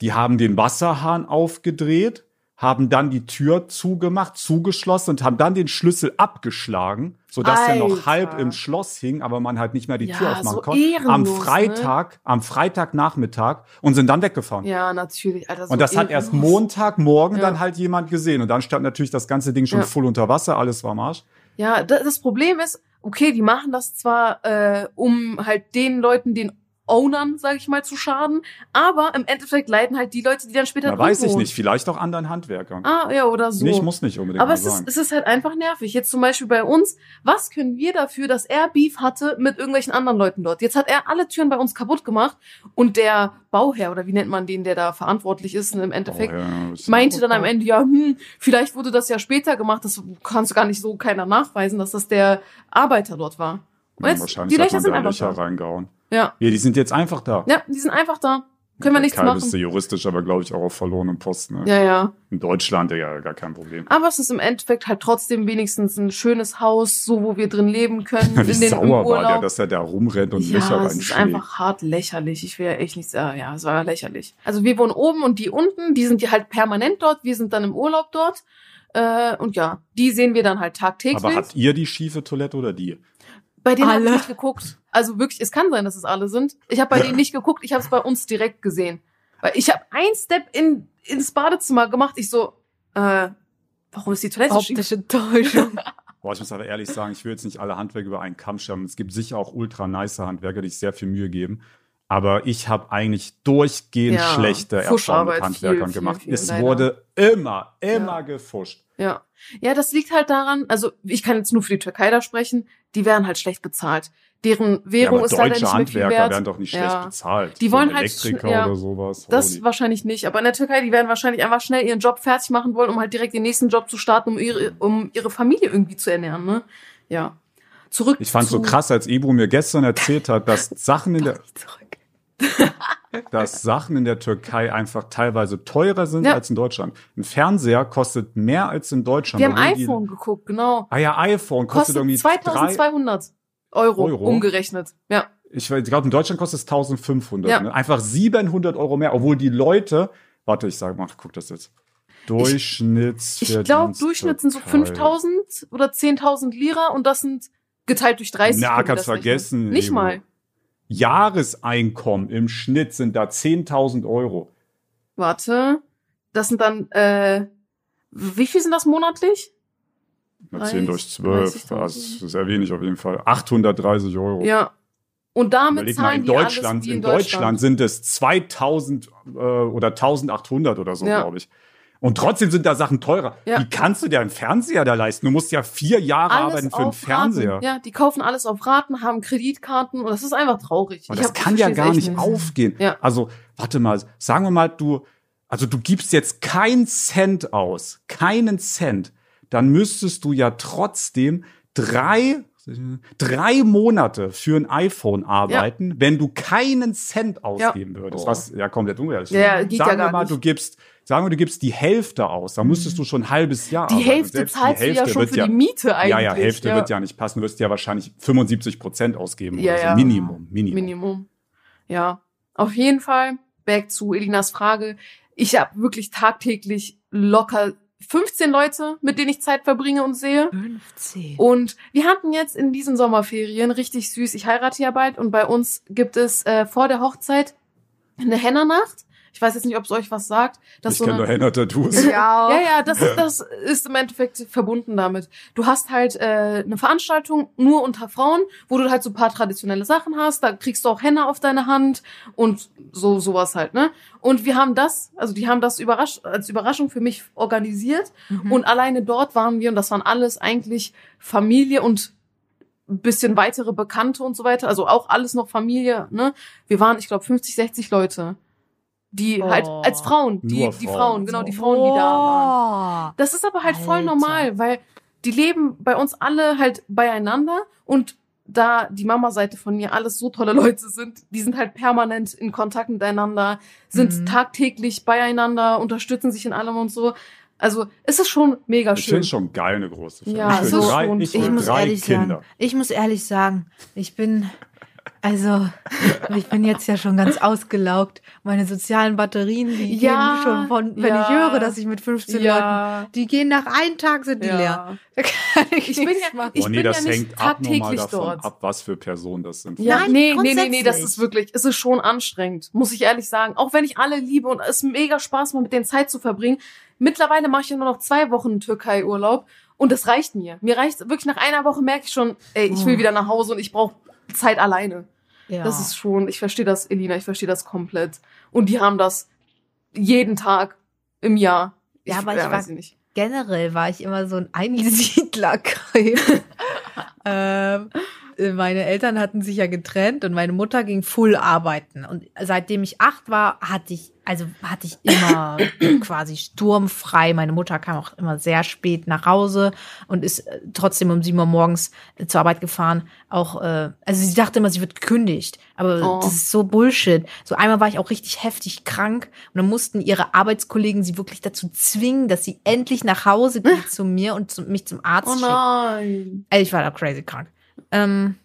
die haben den Wasserhahn aufgedreht, haben dann die Tür zugemacht, zugeschlossen und haben dann den Schlüssel abgeschlagen, sodass er noch Alter. halb im Schloss hing, aber man halt nicht mehr die Ja, Tür aufmachen so konnte. Am ehrenlos, ne? Freitag, am Freitagnachmittag und sind dann weggefahren. Ja, natürlich. Alter, so und das hat erst ehrenlos. Montagmorgen Ja. dann halt jemand gesehen. Und dann stand natürlich das ganze Ding schon Ja. voll unter Wasser, alles war am Arsch. Ja, da- das Problem ist, okay, die machen das zwar, äh, um halt den Leuten, den Ownern, sag ich mal, zu schaden, aber im Endeffekt leiden halt die Leute, die dann später Da weiß ich wohnen. nicht, vielleicht auch anderen Handwerkern. Ah, ja, oder so. Nicht, muss nicht unbedingt aber es ist, es ist halt einfach nervig. Jetzt zum Beispiel bei uns, was können wir dafür, dass er Beef hatte mit irgendwelchen anderen Leuten dort? Jetzt hat er alle Türen bei uns kaputt gemacht und der Bauherr, oder wie nennt man den, der da verantwortlich ist, im Endeffekt, ist- meinte dann am Ende, ja, hm, vielleicht wurde das ja später gemacht, das kannst du gar nicht so keiner nachweisen, dass das der Arbeiter dort war. Und Ja, jetzt, wahrscheinlich die hat Löcher man sind da Löcher reingehauen. Ja. Ja, die sind jetzt einfach da. Ja, die sind einfach da. Können wir nichts Türkei machen. bist du juristisch, aber glaube ich auch auf verlorenem Posten. Ne? Ja, ja. In Deutschland ja gar kein Problem. Aber es ist im Endeffekt halt trotzdem wenigstens ein schönes Haus, so wo wir drin leben können. Wie in den, sauer war der, dass er da rumrennt und Löcher ja, es ist reinschlägt. einfach hart lächerlich. Ich will ja echt nicht sagen, ja, es war lächerlich. Also wir wohnen oben und die unten, die sind ja halt permanent dort. Wir sind dann im Urlaub dort. Äh, und ja, die sehen wir dann halt tagtäglich. Aber habt ihr die schiefe Toilette oder die? Bei denen habe ich nicht geguckt. Also wirklich, es kann sein, dass es alle sind. Ich habe bei denen nicht geguckt, ich habe es bei uns direkt gesehen. Weil ich habe ein Step in, ins Badezimmer gemacht. Ich so, äh, warum ist die Toilette? Optische Täuschung. Boah, ich muss aber ehrlich sagen, ich will jetzt nicht alle Handwerker über einen Kamm scheren. Es gibt sicher auch ultra nice Handwerker, die sich sehr viel Mühe geben. Aber ich habe eigentlich durchgehend Ja, schlechte Erfahrungen mit Handwerkern viel, viel, gemacht. viel, es leider. wurde immer, immer Ja. gefuscht. Ja. Ja, das liegt halt daran, also ich kann jetzt nur für die Türkei da sprechen, die werden halt schlecht bezahlt. Deren Ja, Währung aber ist leider deutsche nicht mehr viel Handwerker wert. werden doch nicht schlecht Ja. bezahlt. Die So wollen ein halt Elektriker ja. oder sowas. Das Holy. wahrscheinlich nicht, aber in der Türkei, die werden wahrscheinlich einfach schnell ihren Job fertig machen wollen, um halt direkt den nächsten Job zu starten, um ihre, um ihre Familie irgendwie zu ernähren, ne? Ja. Zurück ich fand so krass, als Ebro mir gestern erzählt hat, dass Sachen in der, Zurück. Dass Sachen in der Türkei einfach teilweise teurer sind Ja. als in Deutschland. Ein Fernseher kostet mehr als in Deutschland. Wir haben obwohl die- iPhone geguckt, genau. Ah ja, iPhone kostet, Kostet irgendwie drei, 2200 Euro, Euro? umgerechnet. Ja. ich glaube, in Deutschland kostet es 1500. Ja. Ne? Einfach 700 Euro mehr, obwohl die Leute, warte, ich sag mal, guck das jetzt. Durchschnitts. Ich glaube, Durchschnitt sind so 5000 oder 10.000 Lira und das sind geteilt durch 30. Na, kannst vergessen. Nicht Evo. mal. Jahreseinkommen im Schnitt sind da 10.000 Euro. Warte. Das sind dann, äh, wie viel sind das monatlich? Na, 10 durch 30, 12, 30.000. das ist sehr wenig auf jeden Fall. 830 Euro. Ja. Und damit Überleg mal, zahlen in die alles Deutschland, wie in Deutschland sind es 2000 äh, oder 1800 oder so, Ja. glaube ich. Und trotzdem sind da Sachen teurer. Ja. Wie kannst du dir einen Fernseher da leisten? Du musst ja vier Jahre arbeiten für einen Fernseher. Raten. Ja, die kaufen alles auf Raten, haben Kreditkarten und das ist einfach traurig. Und Ich das hab- kann ja gar nicht aufgehen. Ja. Also, warte mal, sagen wir mal, du, also du gibst jetzt keinen Cent aus, keinen Cent, dann müsstest du ja trotzdem drei, drei Monate für ein iPhone arbeiten, wenn du keinen Cent ausgeben würdest. Boah. Was ja komplett unrealistisch Ja, ist. geht Sagen ja wir mal, nicht. du gibst, sagen wir, du gibst die Hälfte aus, dann müsstest du schon ein halbes Jahr Die arbeiten. Hälfte Selbst die zahlst du ja Hälfte schon für die Miete eigentlich. Ja, ja, Hälfte wird ja nicht passen. Du wirst ja wahrscheinlich 75 Prozent ausgeben. Ja, oder so. ja. Minimum, Minimum. Minimum. Ja. Auf jeden Fall, back zu Elinas Frage. Ich habe wirklich tagtäglich locker 15 Leute, mit denen ich Zeit verbringe und sehe. 15. Und wir hatten jetzt in diesen Sommerferien richtig süß. Ich heirate ja bald und bei uns gibt es äh, vor der Hochzeit eine Hennernacht. Ich weiß jetzt nicht, ob es euch was sagt. Das ich so kenne nur Henna-Tattoos. Ja. ja, ja, das, das ist im Endeffekt verbunden damit. Du hast halt äh, eine Veranstaltung nur unter Frauen, wo du halt so ein paar traditionelle Sachen hast. Da kriegst du auch Henna auf deine Hand und so sowas halt, ne? Und wir haben das, also die haben das überrasch als Überraschung für mich organisiert. Mhm. Und alleine dort waren wir und das waren alles eigentlich Familie und ein bisschen weitere Bekannte und so weiter. Also auch alles noch Familie, ne? Wir waren, ich glaube, 50, 60 Leute. Die Oh. halt als Frauen, die, Nur die Frauen. Frauen, genau, die Frauen, die da waren. Das ist aber halt voll Alter. normal, weil die leben bei uns alle halt beieinander und da die Mama-Seite von mir alles so tolle Leute sind, die sind halt permanent in Kontakt miteinander, sind Mhm. tagtäglich beieinander, unterstützen sich in allem und so. Also es ist schon mega Ich schön. finde schon geil, eine große Familie. Ja, ich es will ist drei, schon- ich Ich Ich muss drei ehrlich Kinder. sagen, ich muss ehrlich sagen, ich bin, also, ich bin jetzt ja schon ganz ausgelaugt. Meine sozialen Batterien, die Ja, gehen schon von, wenn ja. ich höre, dass ich mit 15 Leuten, die gehen nach einem Tag sind die leer. ja. Ich, Ich bin ja- ich oh nee, bin das ja nicht hängt tagtäglich davon dort. ab, was für Personen das sind. Ja, Nein, nee, nee, nee, nee, das ist wirklich, es ist schon anstrengend, muss ich ehrlich sagen. Auch wenn ich alle liebe und es mega Spaß macht, mit denen Zeit zu verbringen. Mittlerweile mache ich ja nur noch zwei Wochen Türkei-Urlaub und das reicht mir. Mir reicht wirklich nach einer Woche merke ich schon, ey, ich will Oh. wieder nach Hause und ich brauche Zeit alleine. Ja. Das ist schon, ich verstehe das, Elina, ich verstehe das komplett. Und die haben das jeden Tag im Jahr. Ja, aber ich war- weiß nicht. generell war ich immer so ein Einsiedlerkreis. ähm, äh, meine Eltern hatten sich ja getrennt und meine Mutter ging full arbeiten. Und seitdem ich acht war, hatte ich, also hatte ich immer quasi sturmfrei. Meine Mutter kam auch immer sehr spät nach Hause und ist äh, trotzdem um sieben Uhr morgens äh, zur Arbeit gefahren. Auch, äh, also sie dachte immer, sie wird gekündigt. Aber Oh. das ist so Bullshit. So einmal war ich auch richtig heftig krank und dann mussten ihre Arbeitskollegen sie wirklich dazu zwingen, dass sie endlich nach Hause geht zu mir und zu, mich zum Arzt Oh schickt. nein. Ey, ich war da crazy krank. Ähm,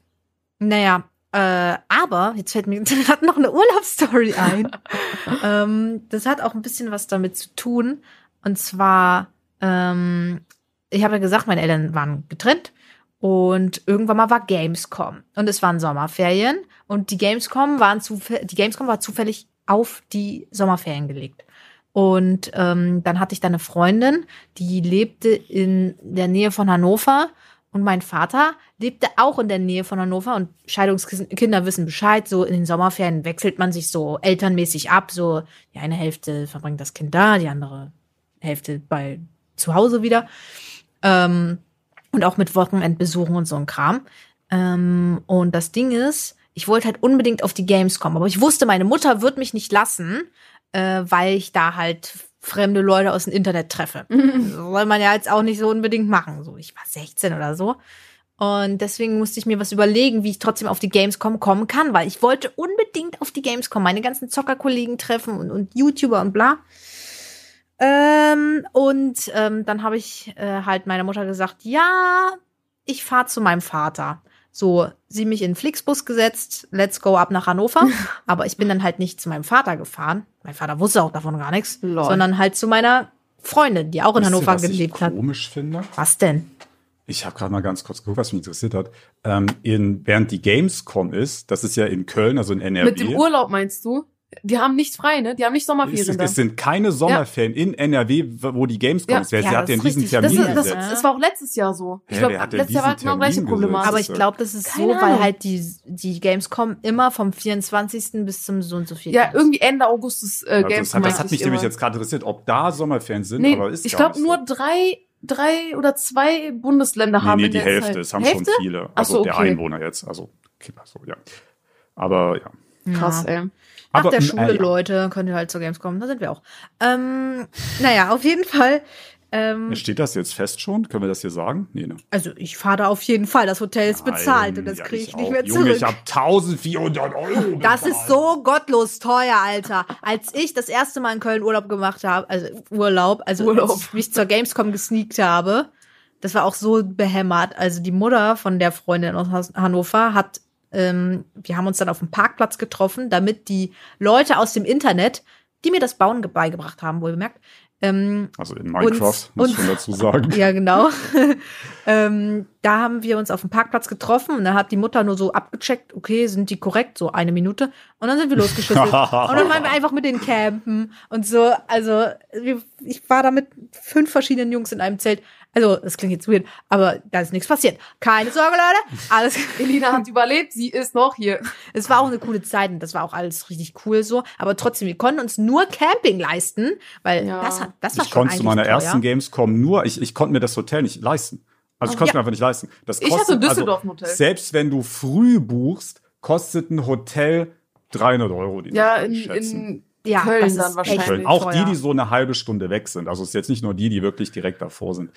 naja, äh, aber jetzt fällt mir gerade noch eine Urlaubsstory ein. ähm, das hat auch ein bisschen was damit zu tun. Und zwar, ähm, ich habe ja gesagt, meine Eltern waren getrennt. Und irgendwann mal war Gamescom. Und es waren Sommerferien. Und die Gamescom waren die Gamescom war zufällig auf die Sommerferien gelegt. Und ähm, dann hatte ich da eine Freundin, die lebte in der Nähe von Hannover. Und mein Vater lebte auch in der Nähe von Hannover. Und Scheidungskinder wissen Bescheid. So in den Sommerferien wechselt man sich so elternmäßig ab. So die eine Hälfte verbringt das Kind da, die andere Hälfte bei zu Hause wieder. Ähm, und auch mit Wochenendbesuchen und so ein Kram. Ähm, und das Ding ist, ich wollte halt unbedingt auf die Games kommen, aber ich wusste, meine Mutter wird mich nicht lassen, äh, weil ich da halt fremde Leute aus dem Internet treffe. Soll man ja jetzt auch nicht so unbedingt machen. So, ich war 16 oder so. Und deswegen musste ich mir was überlegen, wie ich trotzdem auf die Gamescom kommen kann, weil ich wollte unbedingt auf die Gamescom meine ganzen Zockerkollegen treffen und, und YouTuber und bla. Ähm, und ähm, dann habe ich äh, halt meiner Mutter gesagt, ja, ich fahre zu meinem Vater. So, sie mich in den Flixbus gesetzt, let's go ab nach Hannover. Aber ich bin dann halt nicht zu meinem Vater gefahren. Mein Vater wusste auch davon gar nichts, Lol. sondern halt zu meiner Freundin, die auch in Wisst ihr, Hannover was ich gelebt hat. komisch finde? Was denn? Ich habe gerade mal ganz kurz geguckt, was mich interessiert hat. Ähm, in, während die Gamescom ist, das ist ja in Köln, also in NRW. Mit dem Urlaub meinst du? Die haben nicht frei, ne? Die haben nicht es, Sommerferien. da. es sind keine Sommerferien in NRW, wo die Gamescom Ja. ist. Wer Ja, sie hat das ja ist diesen richtig. Das, Termin ist, das, gesetzt. das war auch letztes Jahr so. Ich glaube, denn letztes Jahr war genau gleiche Problematik. gesetzt? Aber ich glaube, das ist Keine so, weil Ahnung. halt die, die Gamescom immer vom 24. bis zum so und so viel. Ja, irgendwie Ende August ist äh, Also Games das, hat, das hat mich nämlich jetzt gerade interessiert, ob da Sommerferien sind, Nee, aber ist ich glaube nicht nur so. drei, drei oder zwei Bundesländer Nee, haben nee, in die der Hälfte. Zeit. Es haben Hälfte? schon viele. Also so, der. Einwohner jetzt. Also, okay, so, ja. Aber ja. Krass, Ja. ey. Nach der äh, Schule, ja. Leute, könnt ihr halt zur Gamescom, da sind wir auch. Ähm, naja, auf jeden Fall. Ähm, Steht das jetzt fest schon? Können wir das hier sagen? Nee, ne? also ich fahre da auf jeden Fall. Das Hotel ist bezahlt Nein, und das ja, kriege ich ich nicht mehr Junge, zurück. ich habe 1400 Euro Das bezahlt. ist so gottlos teuer, Alter. Als ich das erste Mal in Köln Urlaub gemacht habe, also Urlaub, also Urlaub. als ich mich zur Gamescom gesneakt habe, das war auch so behämmert. Also die Mutter von der Freundin aus Hannover hat, ähm, wir haben uns dann auf dem Parkplatz getroffen, damit die Leute aus dem Internet, die mir das Bauen ge- beigebracht haben, wohlgemerkt, ähm, Also in Minecraft, muss ich schon dazu sagen. ja, genau. ähm, da haben wir uns auf dem Parkplatz getroffen und da hat die Mutter nur so abgecheckt, okay, sind die korrekt, so eine Minute. Und dann sind wir losgeschüttelt. und dann waren wir einfach mit den campen und so. Also, ich war da mit fünf verschiedenen Jungs in einem Zelt. Also, das klingt jetzt weird, aber da ist nichts passiert. Keine Sorge, Leute. Alles. Elina hat überlebt, sie ist noch hier. Es war auch eine coole Zeit und das war auch alles richtig cool so. Aber trotzdem, wir konnten uns nur Camping leisten, weil Ja. das hat, das war Ich schon konnte zu meiner teuer. ersten Gamescom nur, ich, ich konnte mir das Hotel nicht leisten. Also ich konnte Ja. mir einfach nicht leisten. Das Ich hatte kostet, in Düsseldorf ein also, Hotel. Selbst wenn du früh buchst, kostet ein Hotel 300 Euro die Ja, Nacht, in, in Ja, Köln das dann ist wahrscheinlich. echt Auch teuer. die, die so eine halbe Stunde weg sind. Also es ist jetzt nicht nur die, die wirklich direkt davor sind.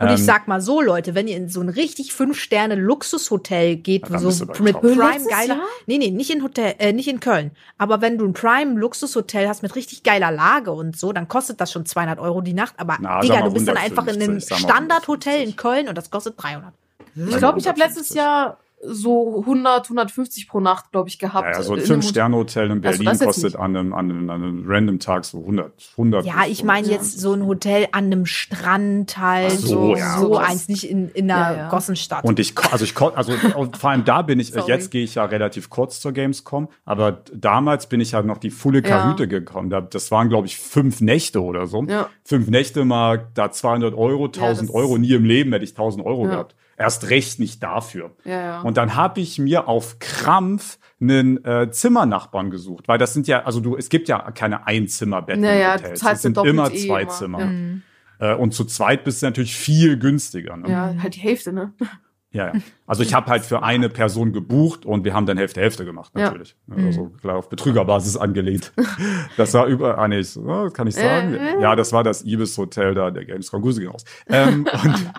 Und ich Ähm, sag mal so, Leute, wenn ihr in so ein richtig fünf Sterne Luxushotel geht, so mit. Prime geiler, Jahr? nee, nee, nicht in Hotel, äh, nicht in Köln, aber wenn du ein Prime Luxushotel hast mit richtig geiler Lage und so, dann kostet das schon 200 Euro die Nacht, aber Na, Digga, du bist dann einfach in einem 150, sag mal Standardhotel in 150. Köln und das kostet 300. Ich glaube, ich habe letztes Jahr so 100, 150 pro Nacht, glaube ich, gehabt. Ja, ja, so ein Fünf-Sterne-Hotel in Also Berlin jetzt kostet an einem, an, einem, an einem random Tag so 100. 100 Ja, ich meine 150. jetzt so ein Hotel an einem Strand halt, Ach so, so, ja. so eins, nicht in, in einer Ja, ja. Gossenstadt. Und ich, also ich, also vor allem da bin ich, Sorry. jetzt gehe ich ja relativ kurz zur Gamescom, aber damals bin ich halt noch die volle Ja. Kahüte gekommen. Da, das waren, glaube ich, fünf Nächte oder so. Ja. Fünf Nächte mal da 200 Euro, 1000 das- Euro, nie im Leben hätte ich 1000 Euro Ja. gehabt. Erst recht nicht dafür. Ja, ja. Und dann habe ich mir auf Krampf einen äh, Zimmernachbarn gesucht, weil das sind ja, also du, es gibt ja keine Einzimmerbetten Naja, in du Hotels. zahlst Es sind immer eh zwei immer. Zimmer. Ja. Mhm. Äh, und zu zweit bist du natürlich viel günstiger. Ne? ja, halt die Hälfte, ne? Ja, ja. Also ich habe halt für eine Person gebucht und wir haben dann Hälfte Hälfte gemacht, Ja. natürlich. Also klar auf Betrügerbasis angelegt. Das war über, ah nee, oh, kann ich sagen? Äh. Ja, das war das Ibis Hotel da, der Gamescom. Grüße gehen raus. Ähm, und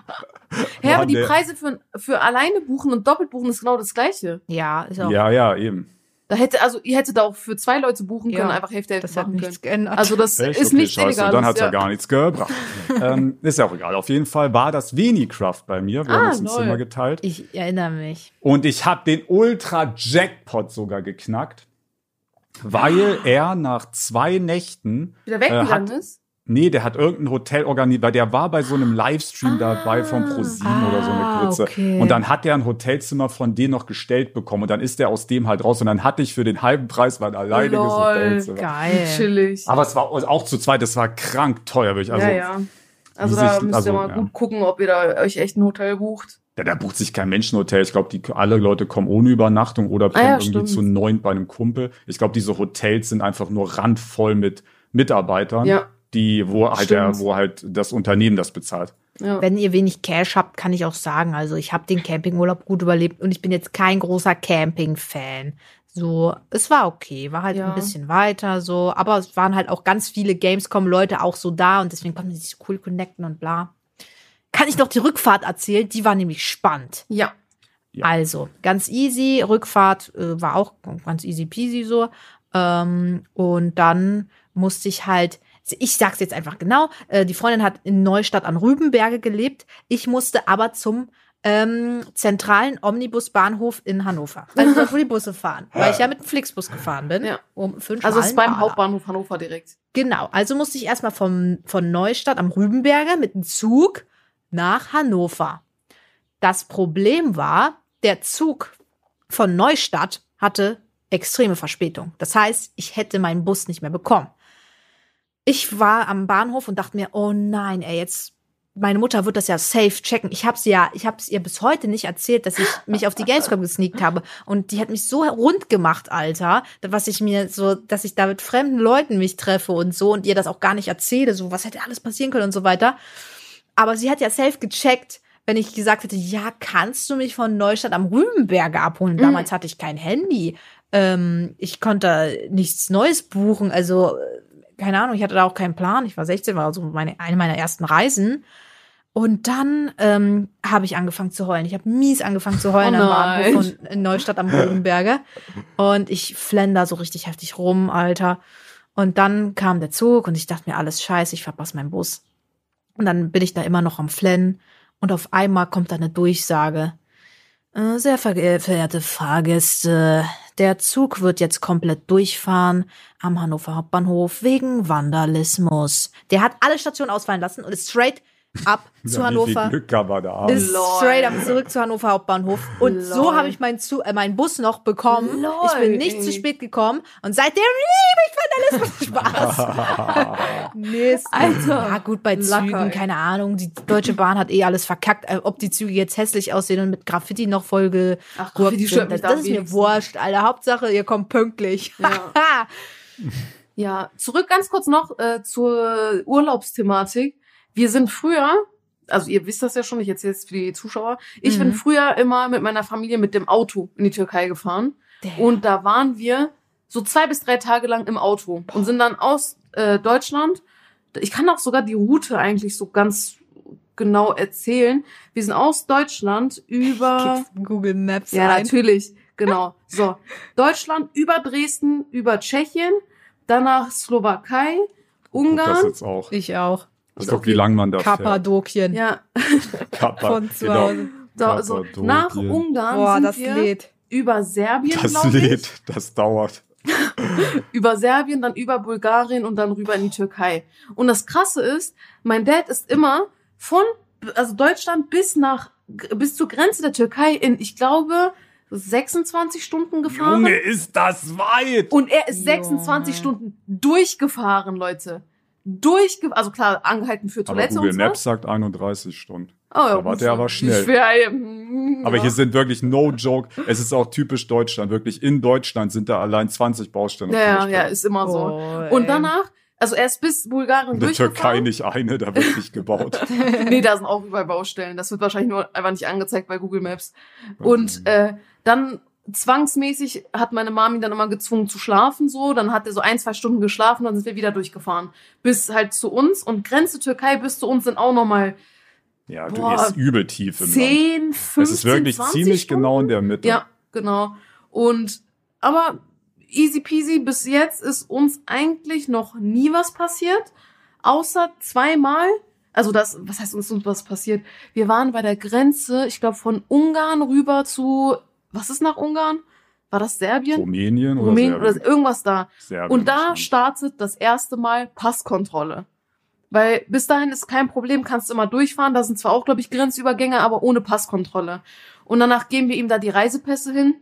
Ja, aber die der- Preise für, für alleine buchen und doppelt buchen ist genau das gleiche. Ja, ist auch. Ja, ja, eben. Da hätte, also ihr hättet da auch für zwei Leute buchen können, Ja, einfach Hälfte Hälfte das hat machen können. geändert. Also das Echt? ist Okay, nicht scheiße, illegal. dann hat's ja. ja gar nichts gebracht. ähm, ist ja auch egal. Auf jeden Fall war das Venicraft bei mir. Wir Ah, haben uns ein. Zimmer geteilt. ich erinnere mich. Und ich habe den Ultra-Jackpot sogar geknackt, weil er nach zwei Nächten wieder weggegangen hat- ist. Nee, der hat irgendein Hotel organisiert, weil der war bei so einem Livestream dabei von ProSieben Ah, oder so eine Grütze. okay. Und dann hat er ein Hotelzimmer von denen noch gestellt bekommen und dann ist der aus dem halt raus und dann hatte ich für den halben Preis mein alleiniges Lol, Hotelzimmer. Geil. Chillig. Aber es war auch zu zweit, das war krank teuer, wirklich. Also, ja, ja. Also da sich- müsst also, ihr mal ja. gut gucken, ob ihr da euch echt ein Hotel bucht. Ja, da bucht sich kein Menschenhotel. Ich glaube, die alle Leute kommen ohne Übernachtung oder Ah ja, irgendwie stimmt. zu neun bei einem Kumpel. Ich glaube, diese Hotels sind einfach nur randvoll mit Mitarbeitern, Ja. Die, wo halt der, Stimmt. wo halt das Unternehmen das bezahlt. Ja. Wenn ihr wenig Cash habt, kann ich auch sagen, also ich habe den Campingurlaub gut überlebt und ich bin jetzt kein großer Camping-Fan. So, es war okay, war halt Ja. ein bisschen weiter so, aber es waren halt auch ganz viele Gamescom-Leute auch so da und deswegen konnten sie sich cool connecten und bla. Kann ich noch die Rückfahrt erzählen? Die war nämlich spannend. ja. Ja. Also, ganz easy. Rückfahrt äh, war auch ganz easy peasy so. Ähm, und dann musste ich halt, ich sag's jetzt einfach genau, äh, die Freundin hat in Neustadt an Rübenberge gelebt. Ich musste aber zum ähm, zentralen Omnibusbahnhof in Hannover. Also dort, wo die Busse fahren. Weil ich ja mit dem Flixbus gefahren bin. Ja. Um fünf Also es ist beim. Hauptbahnhof Hannover direkt. Genau, also musste ich erstmal vom, von Neustadt am Rübenberger mit dem Zug nach Hannover. Das Problem war, der Zug von Neustadt hatte extreme Verspätung. Das heißt, ich hätte meinen Bus nicht mehr bekommen. Ich war am Bahnhof und dachte mir, oh nein, ey, jetzt meine Mutter wird das ja safe checken. Ich habe sie ja, ich habe es ihr bis heute nicht erzählt, dass ich mich auf die Gamescom gesneakt habe und die hat mich so rund gemacht, Alter, was ich mir so, dass ich da mit fremden Leuten mich treffe und so und ihr das auch gar nicht erzähle, so was hätte alles passieren können und so weiter. Aber sie hat ja safe gecheckt, wenn ich gesagt hätte, ja, kannst du mich von Neustadt am Rübenberge abholen? Damals hatte ich kein Handy. Ähm, ich konnte nichts Neues buchen. Also, keine Ahnung, ich hatte da auch keinen Plan. Ich war 16, war also meine, eine meiner ersten Reisen. Und dann ähm, habe ich angefangen zu heulen. Ich habe mies angefangen zu heulen Oh am. Bahnhof von in Neustadt am Rübenberge. Und ich flender so richtig heftig rum, Alter. Und dann kam der Zug und ich dachte mir, alles scheiße, ich verpasse meinen Bus. Und dann bin ich da immer noch am Flennen. Und auf einmal kommt da eine Durchsage. Äh, Sehr ver verehrte Fahrgäste, der Zug wird jetzt komplett durchfahren am Hannover Hauptbahnhof wegen Vandalismus. Der hat alle Stationen ausfallen lassen und ist straight ab zu Ja, wie Hannover. Viel Glück aber da. Ist Lol. straight up zurück zu Hannover Hauptbahnhof. Und so Lol. habe ich meinen, Zu äh, meinen Bus noch bekommen. Lol, ich bin nicht zu spät gekommen. Und seitdem liebe ich Vandalismus. Spaß. nee, ist Alter. Ja, gut, bei Lacker, Zügen, ey. keine Ahnung. Die Deutsche Bahn hat eh alles verkackt. Äh, Ob die Züge jetzt hässlich aussehen und mit Graffiti noch voll Ach, Graffiti sind, das, da das ist mir wurscht, Alter. Hauptsache, ihr kommt pünktlich. Ja. Ja, zurück ganz kurz noch äh, zur Urlaubsthematik. Wir sind früher, also ihr wisst das ja schon, ich erzähle es für die Zuschauer, ich Mhm. bin früher immer mit meiner Familie mit dem Auto in die Türkei gefahren. Damn. Und da waren wir so zwei bis drei Tage lang im Auto und sind dann aus äh, Deutschland. Ich kann auch sogar die Route eigentlich so ganz genau erzählen. Wir sind aus Deutschland über. Google Maps Ja, ein. natürlich. Genau. So. Deutschland über Dresden, über Tschechien, danach Slowakei, Guck das Ungarn. jetzt auch. Ich auch. Ich guck, wie lang man da fährt. Kappadokien. Ja, Kappa, Von zu genau. Hause. so, so. Kappadokien. nach Ungarn Boah, sind das wir lädt. über Serbien, Das glaube ich. lädt, das dauert. Über Serbien, dann über Bulgarien und dann rüber in die Türkei. Und das Krasse ist, mein Dad ist immer von, also Deutschland bis nach, bis zur Grenze der Türkei in, ich glaube, 26 Stunden gefahren. Junge, ist das weit! Und er ist 26 Junge. Stunden durchgefahren, Leute. Durchge also klar, angehalten für Aber Toilette Google und so. Maps sagt 31 Stunden. Oh, ja, Da war gut, der aber ich schnell. wär, mm, Aber ja. hier sind wirklich no joke. Es ist auch typisch Deutschland. Wirklich in Deutschland sind da allein 20 Baustellen. auf ja, ja, ja, ist immer so. Oh, Und danach, Also er ist bis Bulgarien In der Türkei nicht eine, da wird nicht gebaut. nee, da sind auch überall Baustellen. Das wird wahrscheinlich nur einfach nicht angezeigt bei Google Maps. Und äh, dann zwangsmäßig hat meine Mami dann immer gezwungen zu schlafen so. Dann hat er so ein, zwei Stunden geschlafen, dann sind wir wieder durchgefahren. Bis halt zu uns. Und Grenze Türkei bis zu uns sind auch nochmal Ja, du Boah, gehst übel tief im Land. 10, 15, Es ist wirklich 20 ziemlich Stunden. genau in der Mitte. Ja, genau. Und aber easy peasy, bis jetzt ist uns eigentlich noch nie was passiert, außer zweimal. Also das, was heißt uns uns was passiert? Wir waren bei der Grenze, ich glaube von Ungarn rüber zu, was ist nach Ungarn? War das Serbien? Rumänien oder Rumänien Serbien? oder irgendwas da. Serbien Und da startet das erste Mal Passkontrolle. Weil bis dahin ist kein Problem, kannst du immer durchfahren. Da sind zwar auch, glaube ich, Grenzübergänge, aber ohne Passkontrolle. Und danach geben wir ihm da die Reisepässe hin.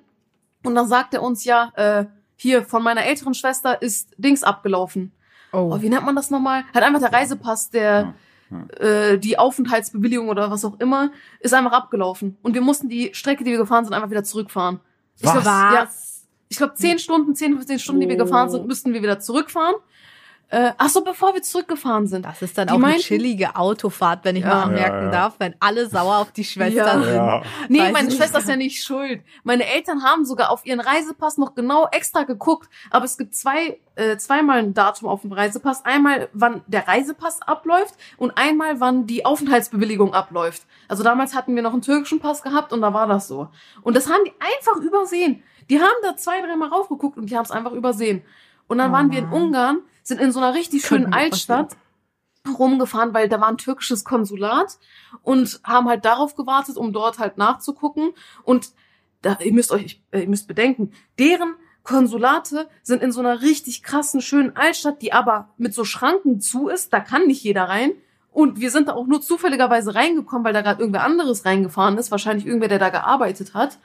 Und dann sagt er uns ja, äh, hier, von meiner älteren Schwester ist Dings abgelaufen. Oh. Oh, wie nennt man das nochmal? Hat einfach der Reisepass, der, äh, die Aufenthaltsbewilligung oder was auch immer, ist einfach abgelaufen. Und wir mussten die Strecke, die wir gefahren sind, einfach wieder zurückfahren. Ich Was? glaub, Ja, ich glaube, 10 Stunden, 10, 15 Stunden, die wir Oh. gefahren sind, müssten wir wieder zurückfahren. Äh, ach so, bevor wir zurückgefahren sind. Das ist dann Die auch eine meinten- chillige Autofahrt, wenn ich Ja. mal anmerken Ja, ja. darf, wenn alle sauer auf die Schwester Ja. sind. Ja. Nee, Weiß meine Schwester ist ja nicht schuld. Meine Eltern haben sogar auf ihren Reisepass noch genau extra geguckt. Aber es gibt zwei, äh, zweimal ein Datum auf dem Reisepass. Einmal, wann der Reisepass abläuft und einmal, wann die Aufenthaltsbewilligung abläuft. Also damals hatten wir noch einen türkischen Pass gehabt und da war das so. Und das haben die einfach übersehen. Die haben da zwei, dreimal raufgeguckt und die haben es einfach übersehen. Und dann Oh waren wir in Mann. Ungarn, sind in so einer richtig schönen Altstadt rumgefahren, weil da war ein türkisches Konsulat und haben halt darauf gewartet, um dort halt nachzugucken. Und da, ihr müsst euch, äh, ihr müsst bedenken, deren Konsulate sind in so einer richtig krassen, schönen Altstadt, die aber mit so Schranken zu ist. Da kann nicht jeder rein. Und wir sind da auch nur zufälligerweise reingekommen, weil da gerade irgendwer anderes reingefahren ist. Wahrscheinlich irgendwer, der da gearbeitet hat.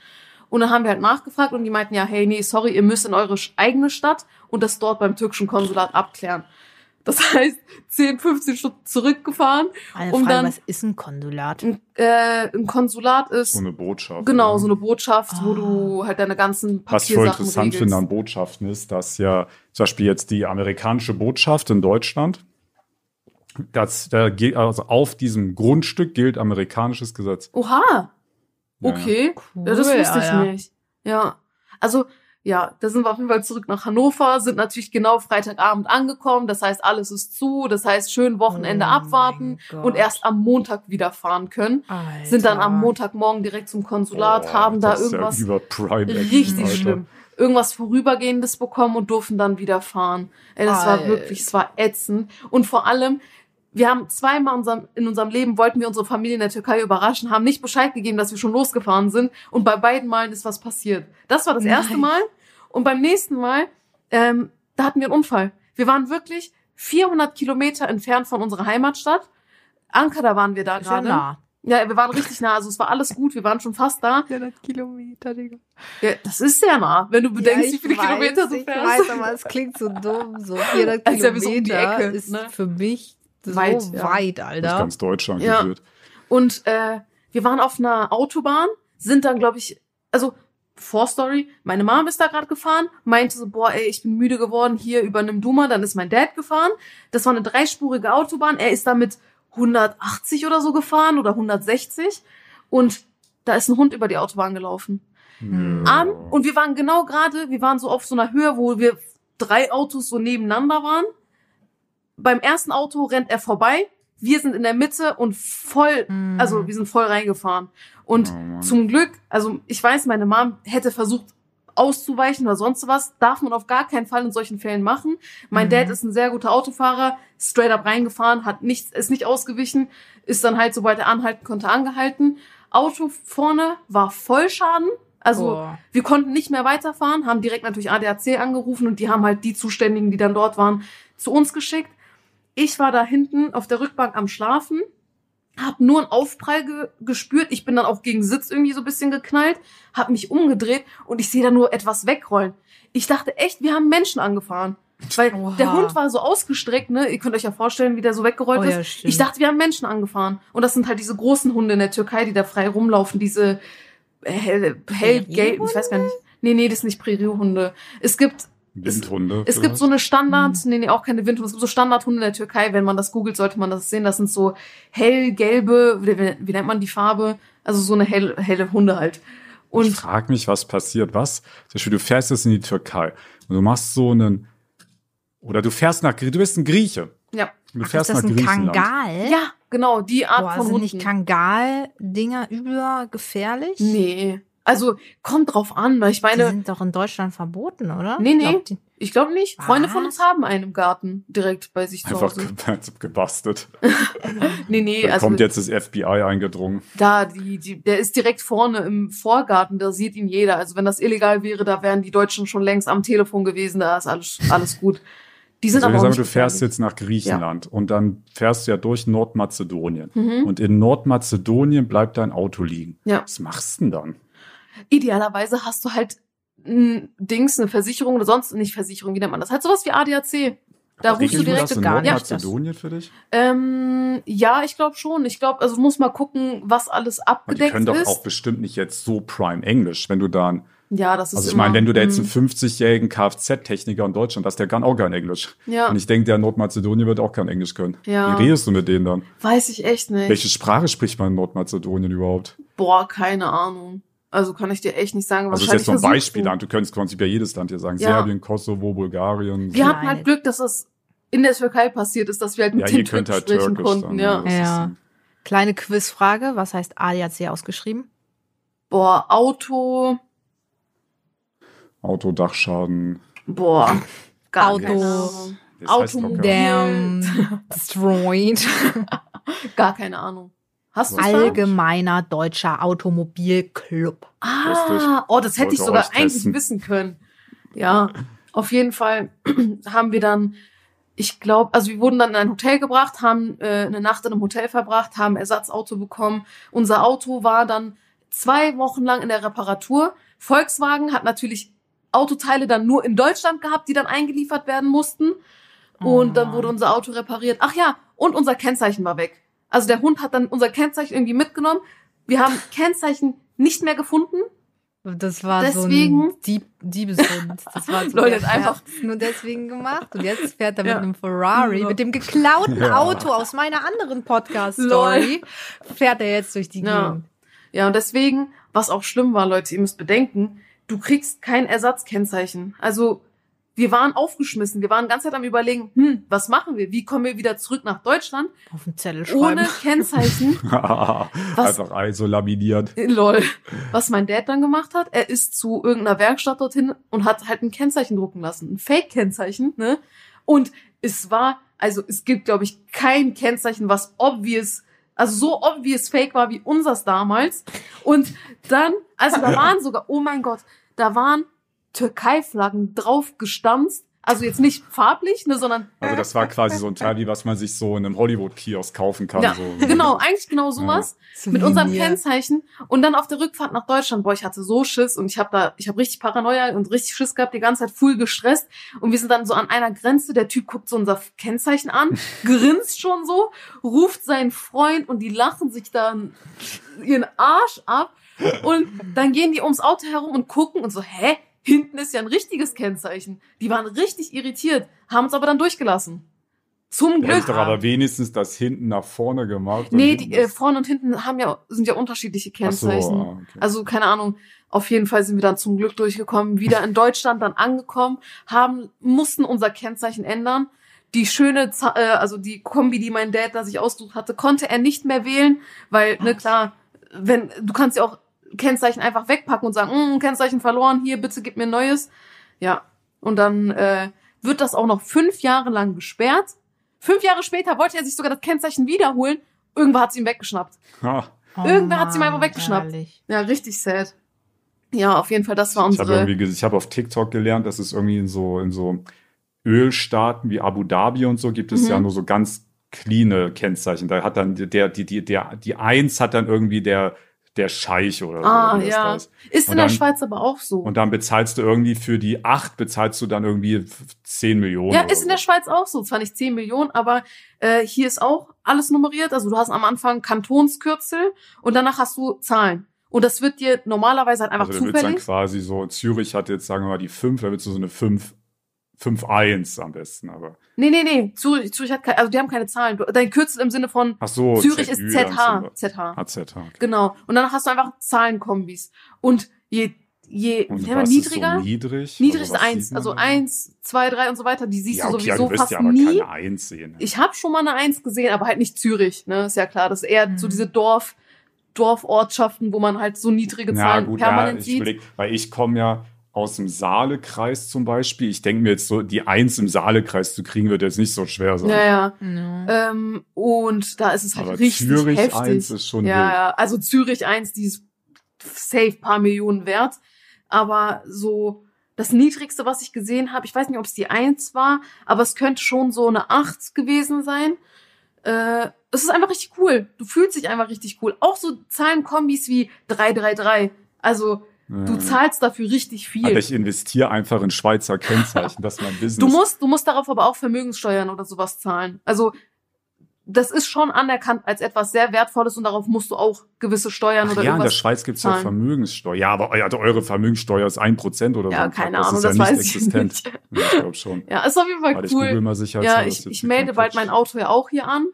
Und dann haben wir halt nachgefragt und die meinten, ja, hey, nee, sorry, ihr müsst in eure eigene Stadt und das dort beim türkischen Konsulat abklären. Das heißt, 10, 15 Stunden zurückgefahren. Eine Um Frage, dann- was ist ein Konsulat? Ein, äh, ein Konsulat ist So eine Botschaft. genau so eine Botschaft, wo Ah. du halt deine ganzen Was ich voll Papiersachen interessant regelst. finde an Botschaften ist, dass ja zum Beispiel jetzt die amerikanische Botschaft in Deutschland, dass da gilt, also auf diesem Grundstück gilt amerikanisches Gesetz. Oha, okay. Cool, Ja, das wusste ich Alter. nicht. Ja, also ja, da sind wir auf jeden Fall zurück nach Hannover, sind natürlich genau Freitagabend angekommen. Das heißt, alles ist zu. Das heißt, schön Wochenende Oh abwarten und erst am Montag wieder fahren können. Alter. Sind dann am Montagmorgen direkt zum Konsulat, Oh, haben da irgendwas Ja richtig Alter. schlimm. Irgendwas Vorübergehendes bekommen und durften dann wieder fahren. Ey, das war Alter. wirklich, es war ätzend. Und vor allem, wir haben zweimal in unserem, in unserem Leben wollten wir unsere Familie in der Türkei überraschen, haben nicht Bescheid gegeben, dass wir schon losgefahren sind. Und bei beiden Malen ist was passiert. Das war das erste Nein. Mal. Und beim nächsten Mal, ähm, da hatten wir einen Unfall. Wir waren wirklich 400 Kilometer entfernt von unserer Heimatstadt. Ankara waren wir da Ist ja gerade. nah. Ja, wir waren richtig nah. Also es war alles gut. Wir waren schon fast da. 400 Kilometer, Digga. Ja, das ist sehr nah, wenn du bedenkst, wie viele Kilometer du ich fährst. weiß, aber es klingt so dumm. So 400 Als wären wir so um die Kilometer Ecke, ist ne? für mich so Weit, weit, ja. Durch Alter. ganz Deutschland Ja. geführt. Und äh, wir waren auf einer Autobahn, sind dann, glaube ich, also Vorstory, meine Mom ist da gerade gefahren, meinte so, boah, ey, ich bin müde geworden, hier übernimm du mal, dann ist mein Dad gefahren. Das war eine dreispurige Autobahn, er ist da mit 180 oder so gefahren oder 160 und da ist ein Hund über die Autobahn gelaufen. Hm. an und wir waren genau gerade, wir waren so auf so einer Höhe, wo wir drei Autos so nebeneinander waren. Beim ersten Auto rennt er vorbei, wir sind in der Mitte und voll, Hm. also wir sind voll reingefahren. Und Oh zum Glück, also ich weiß, meine Mom hätte versucht auszuweichen oder sonst was, darf man auf gar keinen Fall in solchen Fällen machen. Mein Mhm. Dad ist ein sehr guter Autofahrer, straight up reingefahren, hat nichts, ist nicht ausgewichen, ist dann halt, sobald er anhalten konnte, angehalten. Auto vorne war Vollschaden, also Boah. wir konnten nicht mehr weiterfahren, haben direkt natürlich ADAC angerufen und die haben halt die Zuständigen, die dann dort waren, zu uns geschickt. Ich war da hinten auf der Rückbank am Schlafen, hab nur einen Aufprall ge gespürt. Ich bin dann auch gegen Sitz irgendwie so ein bisschen geknallt, hab mich umgedreht und ich sehe da nur etwas wegrollen. Ich dachte echt, wir haben Menschen angefahren. Weil Oha. der Hund war so ausgestreckt, ne? Ihr könnt euch ja vorstellen, wie der so weggerollt Oh ist. stimmt. ich dachte, wir haben Menschen angefahren. Und das sind halt diese großen Hunde in der Türkei, die da frei rumlaufen, diese hell, hell gelb, ich weiß gar nicht. Nee, nee, das sind nicht Präriehunde. Es gibt Windhunde. Es gibt so eine Standard, Mhm. nee, nee, auch keine Windhunde, es gibt so Standardhunde in der Türkei, wenn man das googelt, sollte man das sehen. Das sind so hellgelbe, wie, wie, nennt man die Farbe? Also so eine hell, helle Hunde halt. ich Und frage mich, was passiert. Was? Zum Beispiel, du fährst jetzt in die Türkei und du machst so einen, oder du fährst nach, du bist ein Grieche. ja, Du Ach, fährst ist das nach ein Griechenland. Kangal? ja, genau, die Art Boah, von sind Hunden. nicht Kangal-Dinger übergefährlich? nee, also kommt drauf an, weil ich Die meine, sind doch in Deutschland verboten, oder? Nee, nee. Glaubt die- ich glaube nicht. Freunde von Was? uns haben einen im Garten direkt bei sich zu Einfach Hause. ge gebastelt. Nee, nee, Da also kommt jetzt das FBI eingedrungen. da, die, die, der ist direkt vorne im Vorgarten, da sieht ihn jeder. Also wenn das illegal wäre, da wären die Deutschen schon längst am Telefon gewesen, da ist alles, alles gut. Die sind Also aber sagen, nicht du fährst gefährlich. jetzt nach Griechenland und dann fährst du ja durch Nordmazedonien. Mhm. Und in Nordmazedonien bleibt dein Auto liegen. Ja. Was machst du denn dann? Idealerweise hast du halt ein Dings, eine Versicherung oder sonst nicht Versicherung, wie nennt man das? Halt sowas wie ADAC. Da Aber rufst du die direkt das in gar nicht. Nordmazedonien für dich? Ähm, ja, ich glaube schon. Ich glaube, also du musst mal gucken, was alles Aber die abgedeckt können doch ist. auch bestimmt nicht jetzt so Prime Englisch, wenn du dann, ja, das ist also ich meine, wenn du da jetzt einen mm, 50-jährigen Kfz-Techniker in Deutschland hast, der kann auch kein Englisch. ja, Und ich denke, der Nordmazedonien wird auch kein Englisch können. Ja. Wie redest du mit denen dann? weiß ich echt nicht. Welche Sprache spricht man in Nordmazedonien überhaupt? Boah, keine Ahnung. Also kann ich dir echt nicht sagen. Also das ist jetzt nur ein Wahrscheinlich Beispiel, versuchst du könntest prinzipiell jedes Land hier sagen. Ja. Serbien, Kosovo, Bulgarien. Wir hatten Kleine- halt Glück, dass das in der Türkei passiert ist, dass wir halt mit Ja, dem ihr könnt Türk halt sprechen Türkisch konnten. dann, ja. Ja. ein- Kleine Quizfrage. Was heißt ADAC ausgeschrieben? Boah, Auto, Autodachschaden. boah, gar Auto. Automobil. locker. Damn. Destroyed. Gar keine Ahnung. Hast du Allgemeiner deutscher Automobilclub. Ah, oh, das hätte ich sogar eigentlich testen. wissen können. Ja, auf jeden Fall haben wir dann, ich glaube, also wir wurden dann in ein Hotel gebracht, haben äh, eine Nacht in einem Hotel verbracht, haben Ersatzauto bekommen. Unser Auto war dann zwei Wochen lang in der Reparatur. Volkswagen hat natürlich Autoteile dann nur in Deutschland gehabt, die dann eingeliefert werden mussten. Und Oh dann Mann. wurde unser Auto repariert. Ach ja, und unser Kennzeichen war weg. Also der Hund hat dann unser Kennzeichen irgendwie mitgenommen. Wir haben Kennzeichen nicht mehr gefunden. Das war Deswegen- so ein Dieb Diebeshund. Das war so Leute, einfach- nur deswegen gemacht. Und jetzt fährt er Ja. mit einem Ferrari, Ja. mit dem geklauten Ja. Auto aus meiner anderen Podcast-Story, fährt er jetzt durch die Ja. Gegend. Ja, und deswegen, was auch schlimm war, Leute, ihr müsst bedenken, du kriegst kein Ersatzkennzeichen. Also, wir waren aufgeschmissen. Wir waren die ganze Zeit am überlegen, hm, was machen wir? Wie kommen wir wieder zurück nach Deutschland? Auf dem Zettel schreiben. Ohne Kennzeichen. Was? Einfach ISO laminiert. Lol. Was mein Dad dann gemacht hat, er ist zu irgendeiner Werkstatt dorthin und hat halt ein Kennzeichen drucken lassen. Ein Fake-Kennzeichen, ne? Und es war, also es gibt, glaube ich, kein Kennzeichen, was obvious, also so obvious fake war wie unseres damals. Und dann, also da waren sogar, oh mein Gott, da waren Türkei-Flaggen drauf gestanzt. Also jetzt nicht farblich, ne, sondern Also das war quasi so ein Teil, wie was man sich so in einem Hollywood-Kiosk kaufen kann. ja, so. genau, eigentlich genau sowas. mit unserem Kennzeichen und dann auf der Rückfahrt nach Deutschland, boah, ich hatte so Schiss und ich habe da, ich habe richtig Paranoia und richtig Schiss gehabt, die ganze Zeit full gestresst und wir sind dann so an einer Grenze, der Typ guckt so unser Kennzeichen an, grinst schon so, ruft seinen Freund und die lachen sich dann ihren Arsch ab und dann gehen die ums Auto herum und gucken und so, hä? Hinten ist ja ein richtiges Kennzeichen. Die waren richtig irritiert, haben uns aber dann durchgelassen. Zum hätte ich Glück. doch aber wenigstens das hinten nach vorne gemacht. Nee, die äh, vorne und hinten haben ja, sind ja unterschiedliche Ach so, Kennzeichen. ah, okay. Also keine Ahnung. Auf jeden Fall sind wir dann zum Glück durchgekommen, wieder in Deutschland dann angekommen, haben mussten unser Kennzeichen ändern. Die schöne, äh, also die Kombi, die mein Dad da sich ausgesucht hatte, konnte er nicht mehr wählen, weil ne klar, wenn du kannst ja auch Kennzeichen einfach wegpacken und sagen, "Mm, Kennzeichen verloren, hier bitte gib mir ein neues. Ja, und dann äh, wird das auch noch fünf Jahre lang gesperrt. Fünf Jahre später wollte er sich sogar das Kennzeichen wiederholen. Irgendwer hat es ihm weggeschnappt. Ha, Irgendwer hat sie mal einfach weggeschnappt. Oh Ehrlich. Ja, richtig sad. Ja, auf jeden Fall, das war ich habe unsere. irgendwie, ich habe auf TikTok gelernt, dass es irgendwie in so in so Ölstaaten wie Abu Dhabi und so gibt es Mhm. ja nur so ganz cleane Kennzeichen. Da hat dann der die die der die eins hat dann irgendwie der der Scheich oder so. Ah, das ja. da ist. Und in der dann- Schweiz aber auch so. Und dann bezahlst du irgendwie für die acht bezahlst du dann irgendwie 10 Millionen. Ja, ist in der. Schweiz auch so. Zwar nicht 10 Millionen, aber äh, hier ist auch alles nummeriert. Also du hast am Anfang Kantonskürzel und danach hast du Zahlen. Und das wird dir normalerweise halt einfach also da wird's dann zufällig. quasi so, Zürich hat jetzt, sagen wir mal, die 5, da wird so eine 5 5-1 am besten, aber. Nee, nee, nee. Zürich, Zürich hat keine, also die haben keine Zahlen. Du- Dein Kürzel im Sinne von Ach so, Zürich ist ZÜ ZH. dann ZH. ZH. okay. Genau. Und dann hast du einfach Zahlenkombis. Und je, je, Und was niedriger? Ist so niedrig? niedrig Also ist was eins. sieht man Also da? eins, zwei, drei und so weiter. Die siehst ja, du okay, ja, sowieso du fast ja aber nie. keine Eins sehen. Ich habe schon mal eine Eins gesehen, aber halt nicht Zürich, ne? Ist ja klar. Das ist eher Mhm. so diese Dorf, Dorfortschaften, wo man halt so niedrige ja, Zahlen gut, ja, permanent ich sieht. überleg, weil ich komme ja aus dem Saalekreis zum Beispiel. Ich denke mir jetzt so, die Eins im Saalekreis zu kriegen, wird jetzt nicht so schwer sein. Ja, ja. Ja. Ähm, und da ist es halt Aber richtig Zürich heftig. 1 ist schon ja, ja, also Zürich 1, die ist safe paar Millionen wert. Aber so das Niedrigste, was ich gesehen habe, ich weiß nicht, ob es die 1 war, aber es könnte schon so eine 8 gewesen sein. Äh, es ist einfach richtig cool. Du fühlst dich einfach richtig cool. Auch so Zahlenkombis wie 333. Also du Ja. zahlst dafür richtig viel. Aber ich investiere einfach in Schweizer Kennzeichen, das ist mein Business. Du musst, du musst darauf aber auch Vermögenssteuern oder sowas zahlen. Also das ist schon anerkannt als etwas sehr Wertvolles und darauf musst du auch gewisse Steuern Ach oder ja, in der irgendwas. Schweiz gibt's ja zahlen. Vermögenssteuer. Ja, aber ja, eure Vermögenssteuer ist 1% oder so. Ja, ein Kack. keine das Ahnung, ist ja das nicht weiß ich existent. nicht. Ja, ich glaube schon. Ja, ist auf jeden Fall Warte, ich cool. mal sicher. Ja, ich, ich melde bald mein Auto ja auch hier an.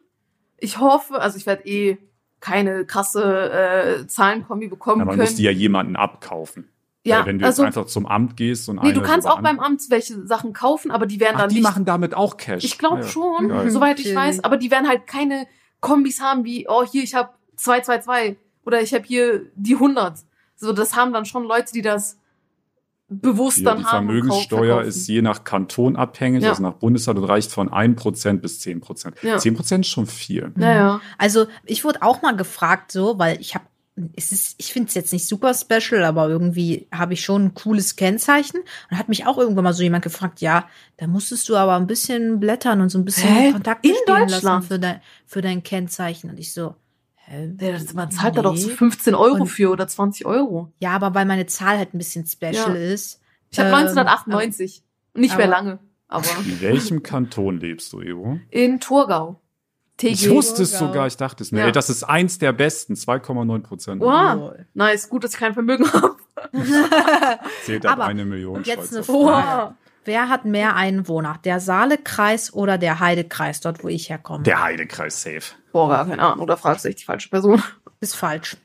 Ich hoffe, also ich werde eh keine krasse äh, Zahlenkombi bekommen Ja, man können. muss die ja jemanden abkaufen. ja, Weil wenn du also jetzt einfach zum Amt gehst und nee, du kannst auch beim Amt welche Sachen kaufen, aber die werden Ach, dann die nicht machen damit auch Cash. Ich glaube ja. schon, Geil. soweit ich weiß. Aber die werden halt keine Kombis haben wie, oh, hier, ich habe 222 oder ich habe hier die 100. So, das haben dann schon Leute, die das bewusst dann die haben. kau- Vermögenssteuer verkaufen. ist je nach Kanton abhängig, Ja. also nach Bundesland und reicht von 1% bis 10%. Ja. 10% ist schon viel. Naja. Also ich wurde auch mal gefragt, so, weil ich habe, es ist, ich finde es jetzt nicht super special, aber irgendwie habe ich schon ein cooles Kennzeichen. Und hat mich auch irgendwann mal so jemand gefragt, ja, da musstest du aber ein bisschen blättern und so ein bisschen Hä? Kontakt In bestehen lassen Deutschland? für dein, für dein Kennzeichen. Und ich so, Man zahlt da doch so nee. 15 Euro Und- für oder 20 Euro. Ja, aber weil meine Zahl halt ein bisschen special Ja. ist. Ich habe ähm, 1998. Nicht mehr aber- lange. Aber In welchem Kanton lebst du, Evo? in Thurgau. Ich TG. wusste es sogar, ich dachte es mir. Ja. Ey, das ist eins der besten, 2,9 Prozent. Wow. Nice, gut, dass ich kein Vermögen habe. Zählt ab Aber eine Million jetzt eine Frage. Franken. Wer hat mehr Einwohner? Der Saalekreis oder der Heidekreis, dort wo ich herkomme? Der Heidekreis safe. Boah, gar keine Ahnung. Oder fragst du echt die falsche Person? Ist falsch.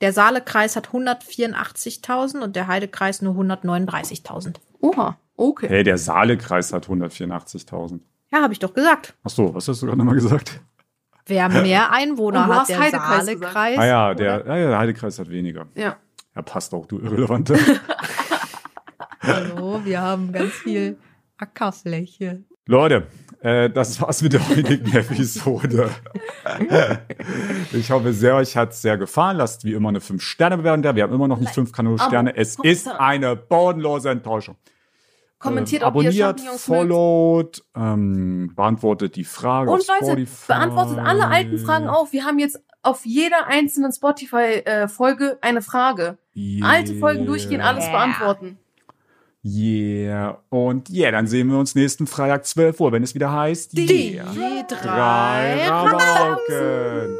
Der Saalekreis hat 184.000 und der Heidekreis nur 139.000. Oha, okay. Hey, der Saalekreis hat 184.000. Ja, habe ich doch gesagt. Ach so, was hast du gerade nochmal gesagt? Wer mehr Einwohner Und du hat, hast der Heidekreis Saalekreis. Ah ja, der, ja, ja, der Heidekreis hat weniger. Ja. Ja, passt auch, du Irrelevanter. Hallo, wir haben ganz viel Ackerfläche. Leute, äh, das war's mit der heutigen Episode. ich hoffe sehr, euch hat's sehr gefallen. Lasst wie immer eine 5-Sterne-Bewertung da. Wir haben immer noch nicht 5 Kanonsterne. Es ist eine bodenlose Enttäuschung. Kommentiert, äh, ob ihr abonniert, Champignons mögt. followt, ähm, beantwortet die Frage Und auf Leute, Spotify. beantwortet alle alten Fragen auf. Wir haben jetzt auf jeder einzelnen Spotify-Folge eine Frage. Alte Folgen durchgehen, alles Yeah. beantworten. Yeah. Und yeah, dann sehen wir uns nächsten Freitag 12 Uhr, wenn es wieder heißt Die yeah. drei Rabauken.